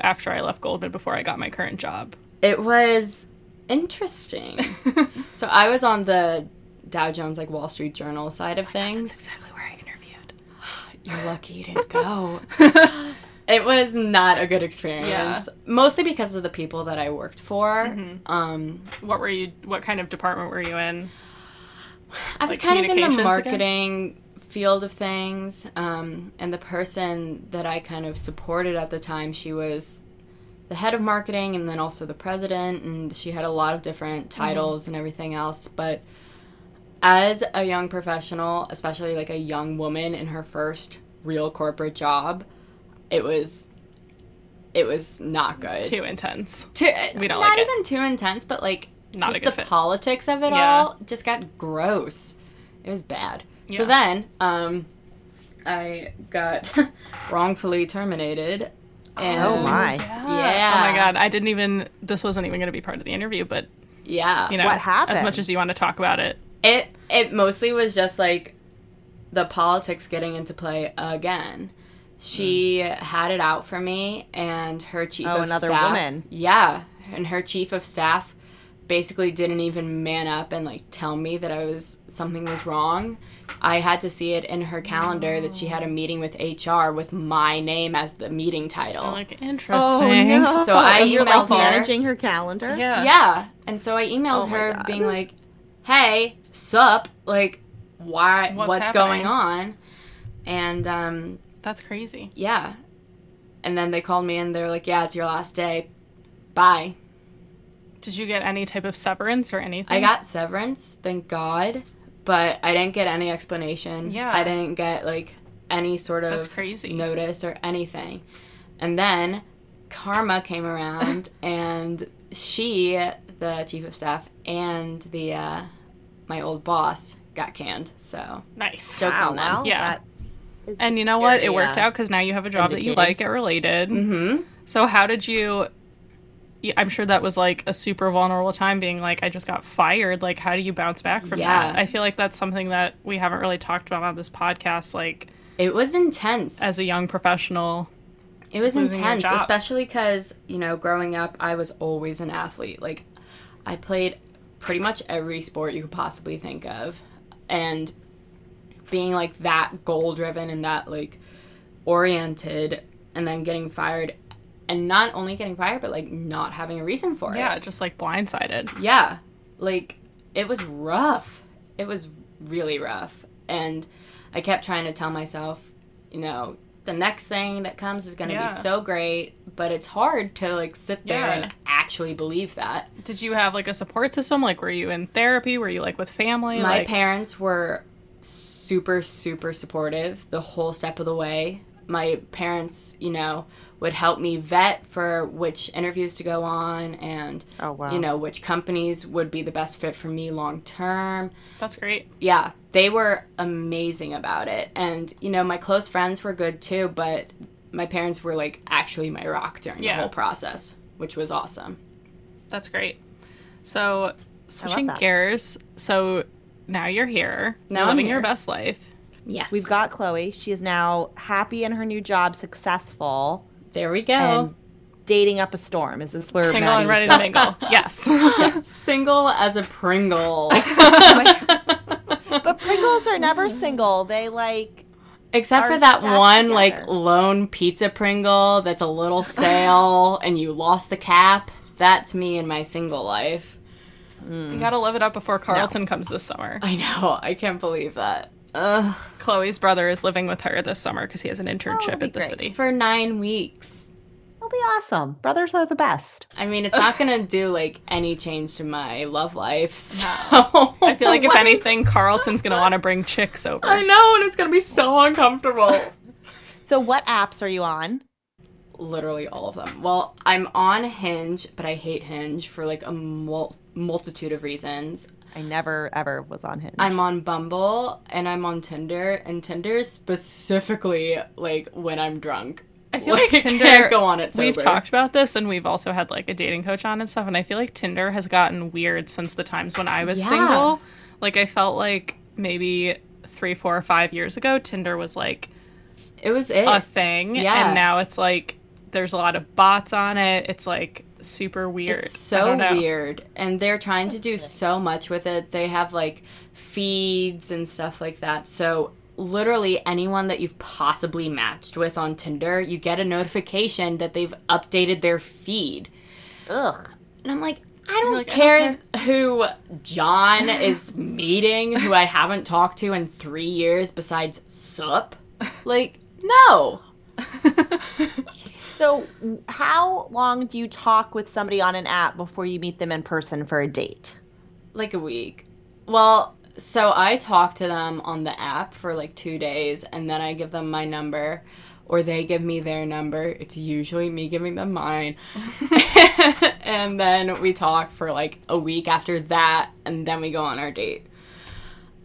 after I left Goldman before I got my current job. it was interesting. [LAUGHS] so I was on the Dow Jones like Wall Street Journal side of things. That's exactly where I interviewed. You're lucky you didn't go. [LAUGHS] it was not a good experience. Yeah. Mostly because of the people that I worked for. Mm-hmm. Um, What were you? What kind of department were you in? I was Like kind of in the communications again? marketing field of things. Um, and the person that I kind of supported at the time, she was the head of marketing and then also the president. And she had a lot of different Mm-hmm. titles and everything else. But as a young professional, especially like a young woman in her first real corporate job, it was it was not good. Too intense. Too, We don't not like it. even too intense, but like Not just the fit. politics of it Yeah. all just got gross. It was bad. Yeah. So then, um, I got [LAUGHS] wrongfully terminated. And Oh my. Yeah. Oh my god. I didn't even. This wasn't even going to be part of the interview, but Yeah. you know, What happened? As much as you want to talk about it, It it mostly was just like the politics getting into play again. She mm. had it out for me, and her chief of staff. Oh, of another staff. woman. Yeah, and her chief of staff basically didn't even man up and like tell me that I was something was wrong. I had to see it in her calendar that she had a meeting with HR with my name as the meeting title. like interesting. Oh interesting. no! So I And you're like emailed her. managing her calendar. Yeah. Yeah. And so I emailed Oh her being like, "Hey, sup? Like why What's what's, going on?" And um That's crazy. yeah. And then they called me and they're like, "Yeah, it's your last day. Bye." Did you get any type of severance or anything? I got severance, thank God, but I didn't get any explanation. Yeah. I didn't get like any sort of That's crazy. notice or anything. And then Karma came around [LAUGHS] and she, the chief of staff, and the uh, my old boss got canned. So nice. Jokes Wow, on them. well, Yeah. And you know what? very, It worked uh, out because now you have a job that you like at Related. hmm So how did you? I'm sure that was like a super vulnerable time, being like, I just got fired. Like, how do you bounce back from Yeah. that? I feel like that's something that we haven't really talked about on this podcast. Like, it was intense. as a young professional, It was intense, especially because, you know, growing up, I was always an athlete. Like, I played pretty much every sport you could possibly think of. And being, like, that goal driven and that, like, oriented, and then getting fired, and not only getting fired, but, like, not having a reason for yeah, it. Yeah, just like blindsided. Yeah. Like, it was rough. It was really rough. And I kept trying to tell myself, you know, the next thing that comes is going to Yeah. be so great, but it's hard to like sit there Yeah. and actually believe that. Did you have like a support system? Like, were you in therapy? Were you like with family? My like, parents were super super supportive the whole step of the way. My parents, you know, would help me vet for which interviews to go on and Oh wow. you know which companies would be the best fit for me long term. that's great. yeah, they were amazing about it. And, you know, my close friends were good too, but my parents were like actually my rock during Yeah. the whole process, which was awesome. That's great. So switching gears. So now you're here. Now you're I'm living your best life. Yes. We've got Chloe. She is now happy in her new job, successful, there we go. and dating up a storm. Is this where Single and ready Maddie's to mingle. yes. [LAUGHS] Single as a Pringle. [LAUGHS] But Pringles are never single. They like Except for that one together. like lone pizza Pringle that's a little stale [LAUGHS] and you lost the cap. That's me in my single life. you gotta live it up before Carlton comes this summer. I know. I can't believe that. Ugh. Chloe's brother is living with her this summer because he has an oh, internship that'd at the great. city. For nine weeks. it'll be awesome. Brothers are the best. I mean, it's not [LAUGHS] gonna do like any change to my love life. So I feel like if [LAUGHS] anything, Carlton's gonna want to bring chicks over. I know, and it's gonna be so uncomfortable. [LAUGHS] So what apps are you on? Literally all of them. Well, I'm on Hinge, but I hate Hinge for like a mul- multitude of reasons. I never ever was on Hinge. I'm on Bumble and I'm on Tinder, and Tinder specifically like when I'm drunk. I feel like I Tinder. can't go on it. We've talked about this, and we've also had like a dating coach on and stuff. And I feel like Tinder has gotten weird since the times when I was Yeah. single. Like I felt like maybe three, four, or five years ago, Tinder was like It was it. a thing, Yeah. and now it's like there's a lot of bots on it. It's like super weird. It's so weird. And they're trying to do so much with it. They have like feeds and stuff like that. So literally anyone that you've possibly matched with on Tinder, you get a notification that they've updated their feed. Ugh. And I'm like, I don't like, I care don't who John is [LAUGHS] meeting, who I haven't talked to in three years besides Sup. [LAUGHS] Like, no. [LAUGHS] So, how long do you talk with somebody on an app before you meet them in person for a date? like a week. Well, so I talk to them on the app for like two days and then I give them my number or they give me their number. It's usually me giving them mine. [LAUGHS] and then we talk for like a week after that and then we go on our date.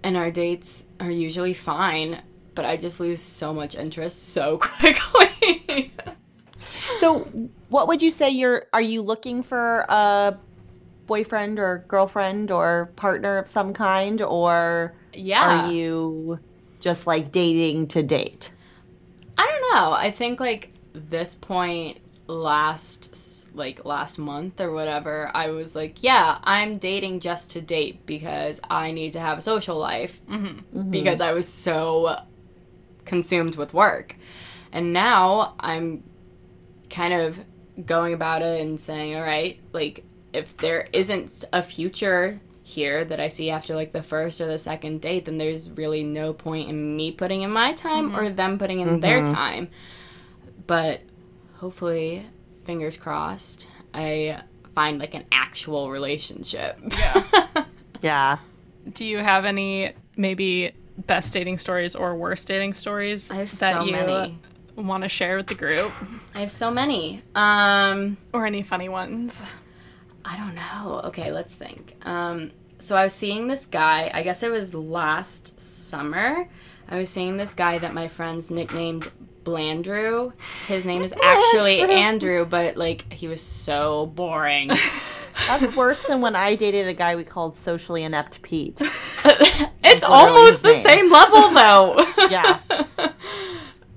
And our dates are usually fine, but I just lose so much interest so [LAUGHS] quickly. So, what would you say you're are you looking for a boyfriend or girlfriend or partner of some kind or yeah. are you just like dating to date? I don't know. I think like this point last like last month or whatever, I was like, yeah, I'm dating just to date because I need to have a social life mm-hmm. Mm-hmm. because I was so consumed with work. And now I'm kind of going about it and saying, all right, like if there isn't a future here that I see after like the first or the second date, then there's really no point in me putting in my time or mm-hmm. them putting in their mm-hmm. time. But hopefully, fingers crossed, I find like an actual relationship. Yeah. [LAUGHS] Yeah. Do you have any maybe best dating stories or worst dating stories I have that so you many. Want to share with the group I have so many. Um, or any funny ones? I don't know. Okay, let's think. Um, so I was seeing this guy. I guess it was last summer. I was seeing this guy that my friends nicknamed Blandrew. His name is [LAUGHS] actually Andrew, but like he was so boring. [LAUGHS] That's worse than when I dated a guy we called socially inept Pete. [LAUGHS] it's almost the same level though. Yeah.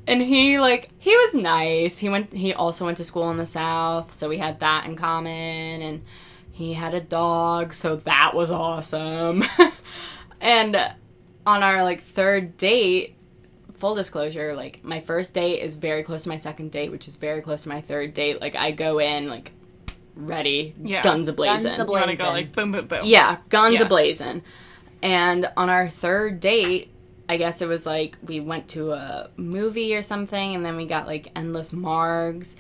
And he like he was nice. He went he also went to school in the south, so we had that in common and he had a dog, so that was awesome. [LAUGHS] and on our like third date, full disclosure, like my first date is very close to my second date, which is very close to my third date. Like I go in like ready, Yeah. guns a blazing. Guns a You to go like boom, boom, boom. Yeah, guns Yeah. a blazing. And on our third date, I guess it was like we went to a movie or something, and then we got like endless margs.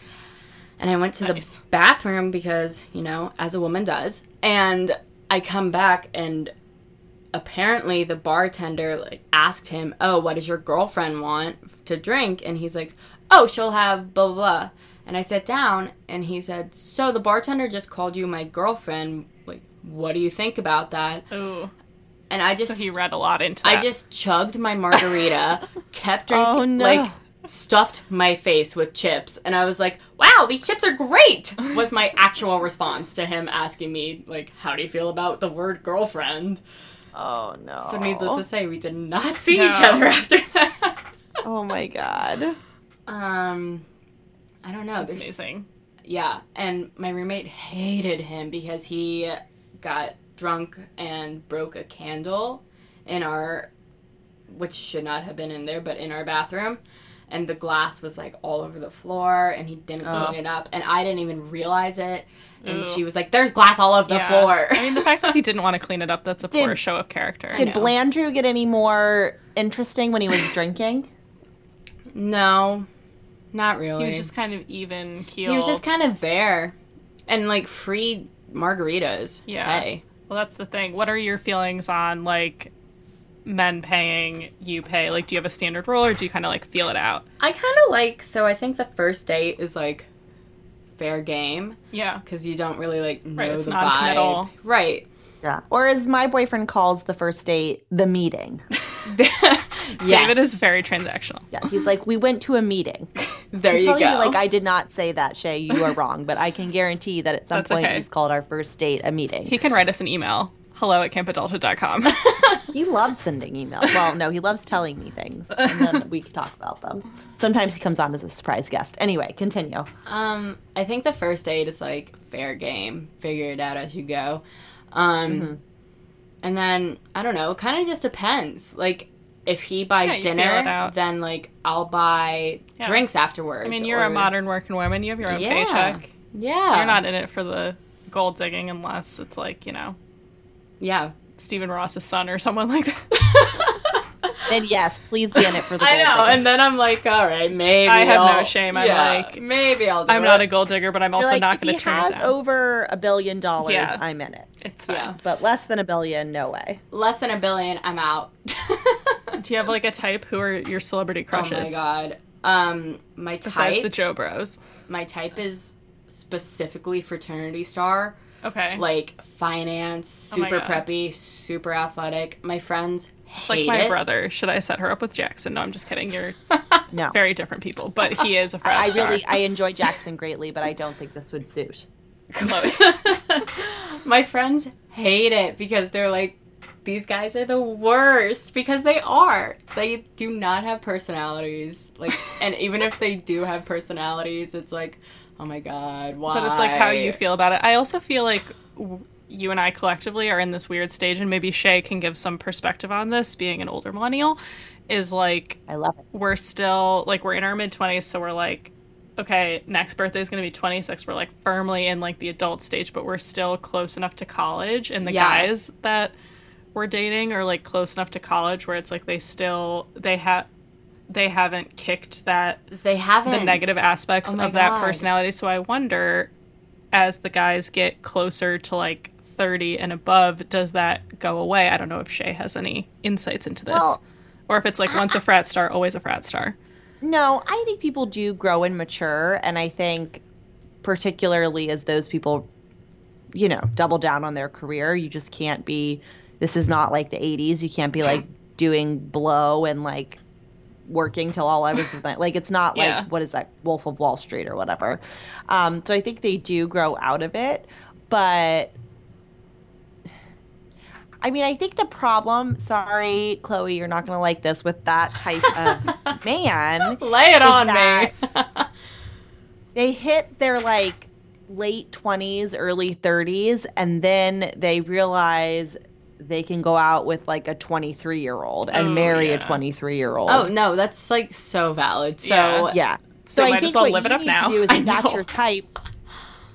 And I went to Nice. the bathroom because, you know, as a woman does. And I come back and apparently the bartender like asked him, "Oh, what does your girlfriend want to drink?" And he's like, "Oh, she'll have blah blah." blah. And I sat down and he said, "So the bartender just called you my girlfriend. Like, what do you think about that?" Ooh. And I just So he read a lot into that. I just chugged my margarita, [LAUGHS] kept drinking, Oh, no. like stuffed my face with chips, and I was like, "Wow, these chips are great!" Was my actual response to him asking me, like, "How do you feel about the word girlfriend?" Oh no. So, needless to say, we did not see each other [LAUGHS] after that. Oh my god. um, I don't know. That's there's- amazing. Yeah, and my roommate hated him because he got drunk and broke a candle in our, which should not have been in there, but in our bathroom. And the glass was like all over the floor, and he didn't Oh. clean it up, and I didn't even realize it. And Ooh. she was like, "There's glass all over the Yeah. floor." I mean, the fact that he [LAUGHS] didn't want to clean it up, that's a Did- poor show of character. Did. Blandrew get any more interesting when he was drinking? no, not really. He was just kind of even keeled. he was just kind of there, and like free margaritas. Yeah. Hey. Well, that's the thing. What are your feelings on like men paying, you pay? Like, do you have a standard rule, or do you kind of like feel it out? I kind of like so I think the first date is like fair game Yeah. because you don't really like know Right, it's the non-committal. vibe. Right. Yeah. Or as my boyfriend calls the first date, the meeting. [LAUGHS] yes. [LAUGHS] David is very transactional. Yeah. He's like, we went to a meeting. [LAUGHS] There He's you go. me like I did not say that, Shay. You are wrong, but I can guarantee that at some That's point okay. he's called our first date a meeting. He can write us an email. hello at campadulthood.com. [LAUGHS] He loves sending emails. Well, no, he loves telling me things, and then we can talk about them. Sometimes he comes on as a surprise guest. Anyway, continue. Um, I think the first date is like fair game, figure it out as you go. Um, Mm-hmm. And then I don't know, it kind of just depends. Like if he buys Yeah, you feel it dinner, then like I'll buy Yeah. drinks afterwards. I mean, you're a modern working woman. You have your own Yeah. paycheck. Yeah, You're not in it for the gold digging unless it's like, you know, Yeah, Stephen Ross's son or someone like that. [LAUGHS] Then yes, please be in it for the. [LAUGHS] I gold know. digging. And then I'm like, all right, maybe I have no I'll- shame. I'm yeah, like, maybe I'll. Do I'm not a gold digger, but I'm You're also like, not going to turn has it down. over a billion dollars, Yeah. I'm in it. it's fine. Yeah. But less than a billion, no way. less than a billion. I'm out. Do you have like a type? Who are your celebrity crushes? oh my god. Um, my Besides type. the Jo Bros. my type is specifically fraternity star. Okay. like finance, Oh super God. preppy, super athletic. My friends it's like my it. brother. Should I set her up with Jackson? No, I'm just kidding. You're [LAUGHS] No. very different people, but he is a frat I star. really I enjoy Jackson greatly, but I don't think this would suit. Chloe. [LAUGHS] My friends hate it because they're like, these guys are the worst because they are. They do not have personalities. Like, and even if they do have personalities, it's like, oh my god, why? But it's like how you feel about it. I also feel like w- you and I collectively are in this weird stage, and maybe Shay can give some perspective on this, being an older millennial. Is like I love it. we're still like we're in our mid twenties, so we're like, okay, next birthday is gonna be twenty six. We're like firmly in like the adult stage, but we're still close enough to college, and the Yeah. guys that we're dating are like close enough to college where it's like they still they have they haven't kicked that They haven't. the negative aspects Oh my of that God. personality. So I wonder, as the guys get closer to like 30 and above, does that go away? I don't know if Shay has any insights into this. Well, or if it's like once a frat star, always a frat star. No, I think people do grow and mature, and I think particularly as those people, you know, double down on their career, you just can't be. This is not like the '80s. You can't be [LAUGHS] like doing blow and like working till all hours of night. Like it's not like Yeah. what is that Wolf of Wall Street or whatever. Um, so I think they do grow out of it, but I mean, I think the problem. Sorry, Chloe, you're not gonna like this with that type of [LAUGHS] man. Lay it on me. [LAUGHS] They hit their like late 20s, early 30s, and then they realize they can go out with like a 23 year old and Oh, marry yeah. a 23 year old. oh no, that's like so valid. So Yeah. yeah. So So, I might as think well what live it you up need now. to do is [LAUGHS] if that's your type,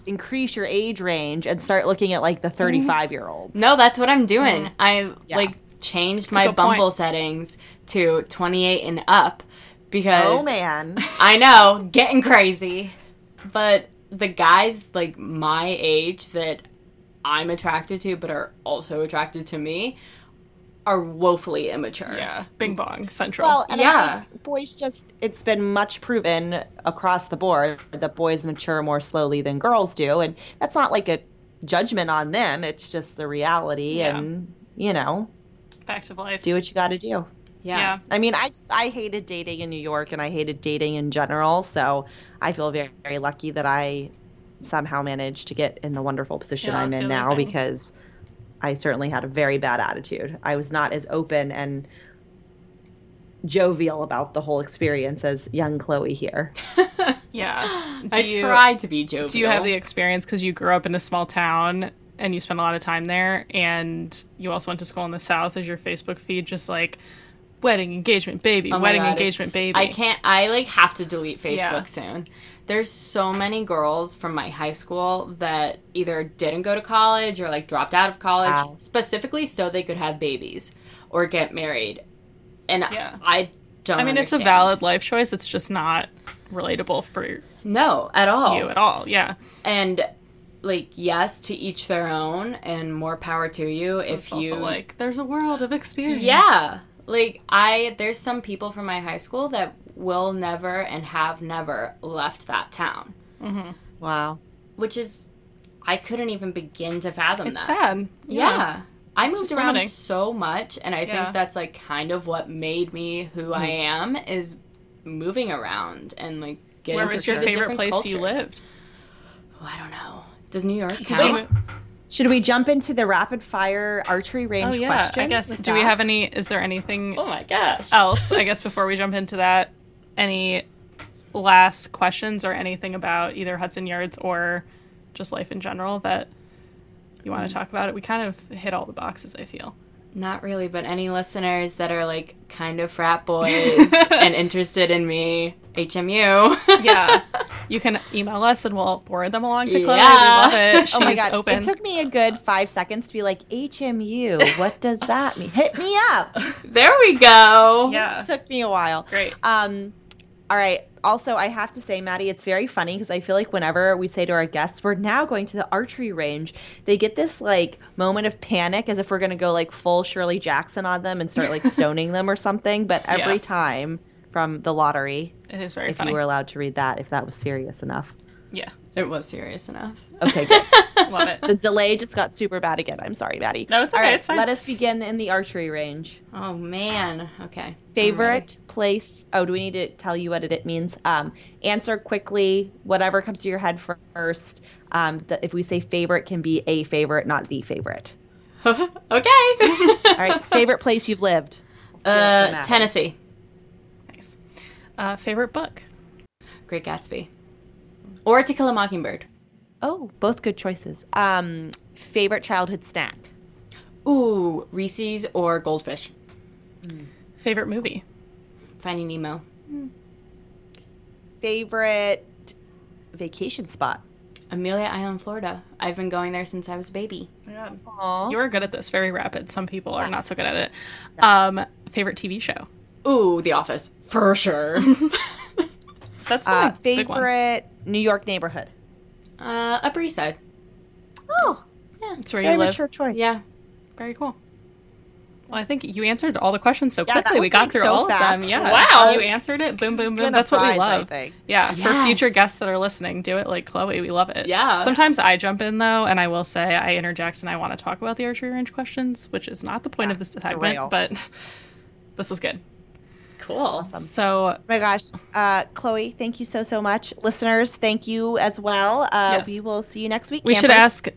increase your age range and start looking at like the 35 year olds. No, that's what I'm doing. I Mm-hmm. Yeah. like changed a my good point. Bumble settings to 28 and up because Oh man. [LAUGHS] I know, getting crazy. But the guys like my age that I'm attracted to but are also attracted to me are woefully immature. Yeah. Bing bong central. Well, and I Yeah. think boys just, it's been much proven across the board that boys mature more slowly than girls do. And that's not like a judgment on them, it's just the reality. Yeah. And, you know, Fact of life. do what you got to do. Yeah. yeah. I mean, I just, I hated dating in New York and I hated dating in general. So I feel very, very lucky that I somehow managed to get in the wonderful position Yeah, I'm in now thing. because I certainly had a very bad attitude. I was not as open and jovial about the whole experience as young Chloe here. [LAUGHS] Yeah. [GASPS] Do I you, tried to be jovial. Do you have the experience because you grew up in a small town and you spent a lot of time there and you also went to school in the South? Is your Facebook feed just like wedding, engagement, baby, Oh wedding, God, engagement, baby? I can't. I like have to delete Facebook Yeah. soon. There's so many girls from my high school that either didn't go to college or like dropped out of college Wow. specifically so they could have babies or get married. And Yeah. I don't. I mean, it's a valid life choice. It's just not relatable for no at all. you at all. Yeah. And like yes, to each their own, and more power to you if It's you like there's a world of experience. Yeah. Like I there's some people from my high school that will never and have never left that town, mm-hmm. Wow. which is I couldn't even begin to fathom It's that. sad. Yeah. I It's moved around limiting. so much and I Yeah. think that's like kind of what made me who I hmm. am is moving around and like getting Where to was your favorite different place you lived? Oh, I don't know. Does New York count? You mo- Should we jump into the rapid fire archery range Oh range yeah. questions? I guess. with Do we have any? Is there anything Oh my gosh. else? I guess before we jump into that, any last questions or anything about either Hudson Yards or just life in general that you want to mm. talk about? It. We kind of hit all the boxes. I feel. Not really, but any listeners that are like kind of frat [LAUGHS] boys and interested in me, HMU. Yeah. You can email us and we'll forward them along to Chloe. Yeah. We love it. She's [LAUGHS] Oh my god! open. It took me a good five seconds to be like HMU. What [LAUGHS] does that mean? Hit me up. there we go. yeah. It took me a while. Great. Um, all right. Also, I have to say, Maddie, it's very funny because I feel like whenever we say to our guests, we're now going to the archery range, they get this like moment of panic as if we're going to go like full Shirley Jackson on them and start like [LAUGHS] stoning them or something. But every Yes. time from the lottery, It is very if funny. you were allowed to read that, if that was serious enough. yeah. It was serious enough. Okay, [LAUGHS] good. Love it. the delay just got super bad again. I'm sorry, Maddie. No, it's All okay, right, it's fine. Let us begin in the archery range. Oh man. Okay. Favorite place? Oh, do we need to tell you what it, it means? Um, answer quickly, whatever comes to your head first. Um, th- if we say favorite, can be a favorite, not the favorite. [LAUGHS] okay. [LAUGHS] All right, favorite place you've lived? Let's do it for Uh. Tennessee. Nice. Uh, favorite book? Great Gatsby. Or To Kill a Mockingbird. Oh, both good choices. Um, favorite childhood snack? Ooh, Reese's or Goldfish. Favorite movie? Finding Nemo. Favorite vacation spot? Amelia Island, Florida. I've been going there since I was a baby. My god. Aww. You are good at this. Very rapid. Some people are not so good at it. Um, favorite TV show? Ooh, The Office. For sure. [LAUGHS] That's uh, a big one. favorite New York neighborhood? uh, Upper East Side. Oh, yeah, It's where you very live. mature choice. Yeah. Very cool. Well, I think you answered all the questions so Yeah, that quickly. we got like, through so all fast. of them. Yeah. Wow. You answered it. Boom, boom, boom. Win a That's what we prize, I love. think. Yeah. For future guests that are listening, do it like Chloe. We love it. Yeah. Sometimes I jump in though, and I will say I interject and I want to talk about the archery range questions, which is not the point of this segment, but [LAUGHS] this was good. Cool. So Oh my gosh, uh, Chloe, thank you so so much. Listeners, thank you as well. Uh, Yes. We will see you next week. we should ask.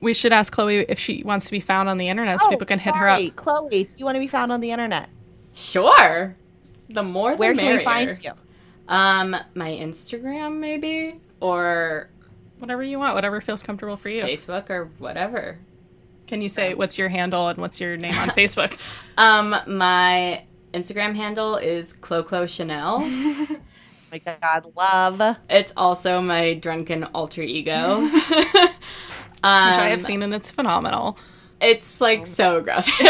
We should ask Chloe if she wants to be found on the internet so Oh, people can hit her up. Chloe, do you want to be found on the internet? Sure. The more the Where can we find you? Um, my Instagram maybe or Whatever you want, whatever feels comfortable for you. Facebook or whatever. Can you say what's your handle and what's your name on [LAUGHS] Facebook? Um, my Instagram handle is Clo Chanel. [LAUGHS] my God, love. it's also my drunken alter ego. [LAUGHS] um, Which I have seen and it's phenomenal. It's like so aggressive. [LAUGHS]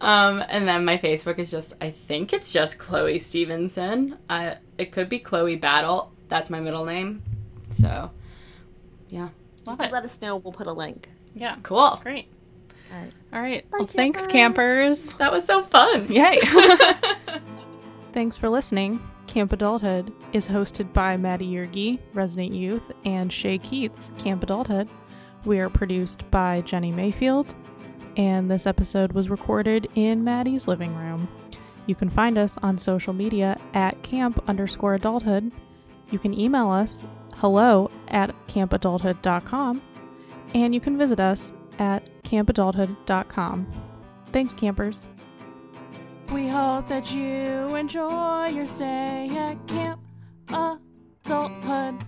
um, and then my Facebook is just, I think it's just Chloe Stevenson. I, it could be Chloe Battle. That's my middle name. So, yeah. Love it. Let us know. We'll put a link. Yeah. Cool. Great. All right. All right. Bye, well, thanks, campers. campers. That was so fun. Yay. [LAUGHS] thanks for listening. Camp Adulthood is hosted by Maddie Yergi, Resident Youth, and Shay Keats, Camp Adulthood. We are produced by Jenny Mayfield, and this episode was recorded in Maddie's living room. You can find us on social media at camp underscore adulthood. You can email us hello at campadulthood.com, and you can visit us at campadulthood.com. Thanks, campers. We hope that you enjoy your stay at Camp Adulthood.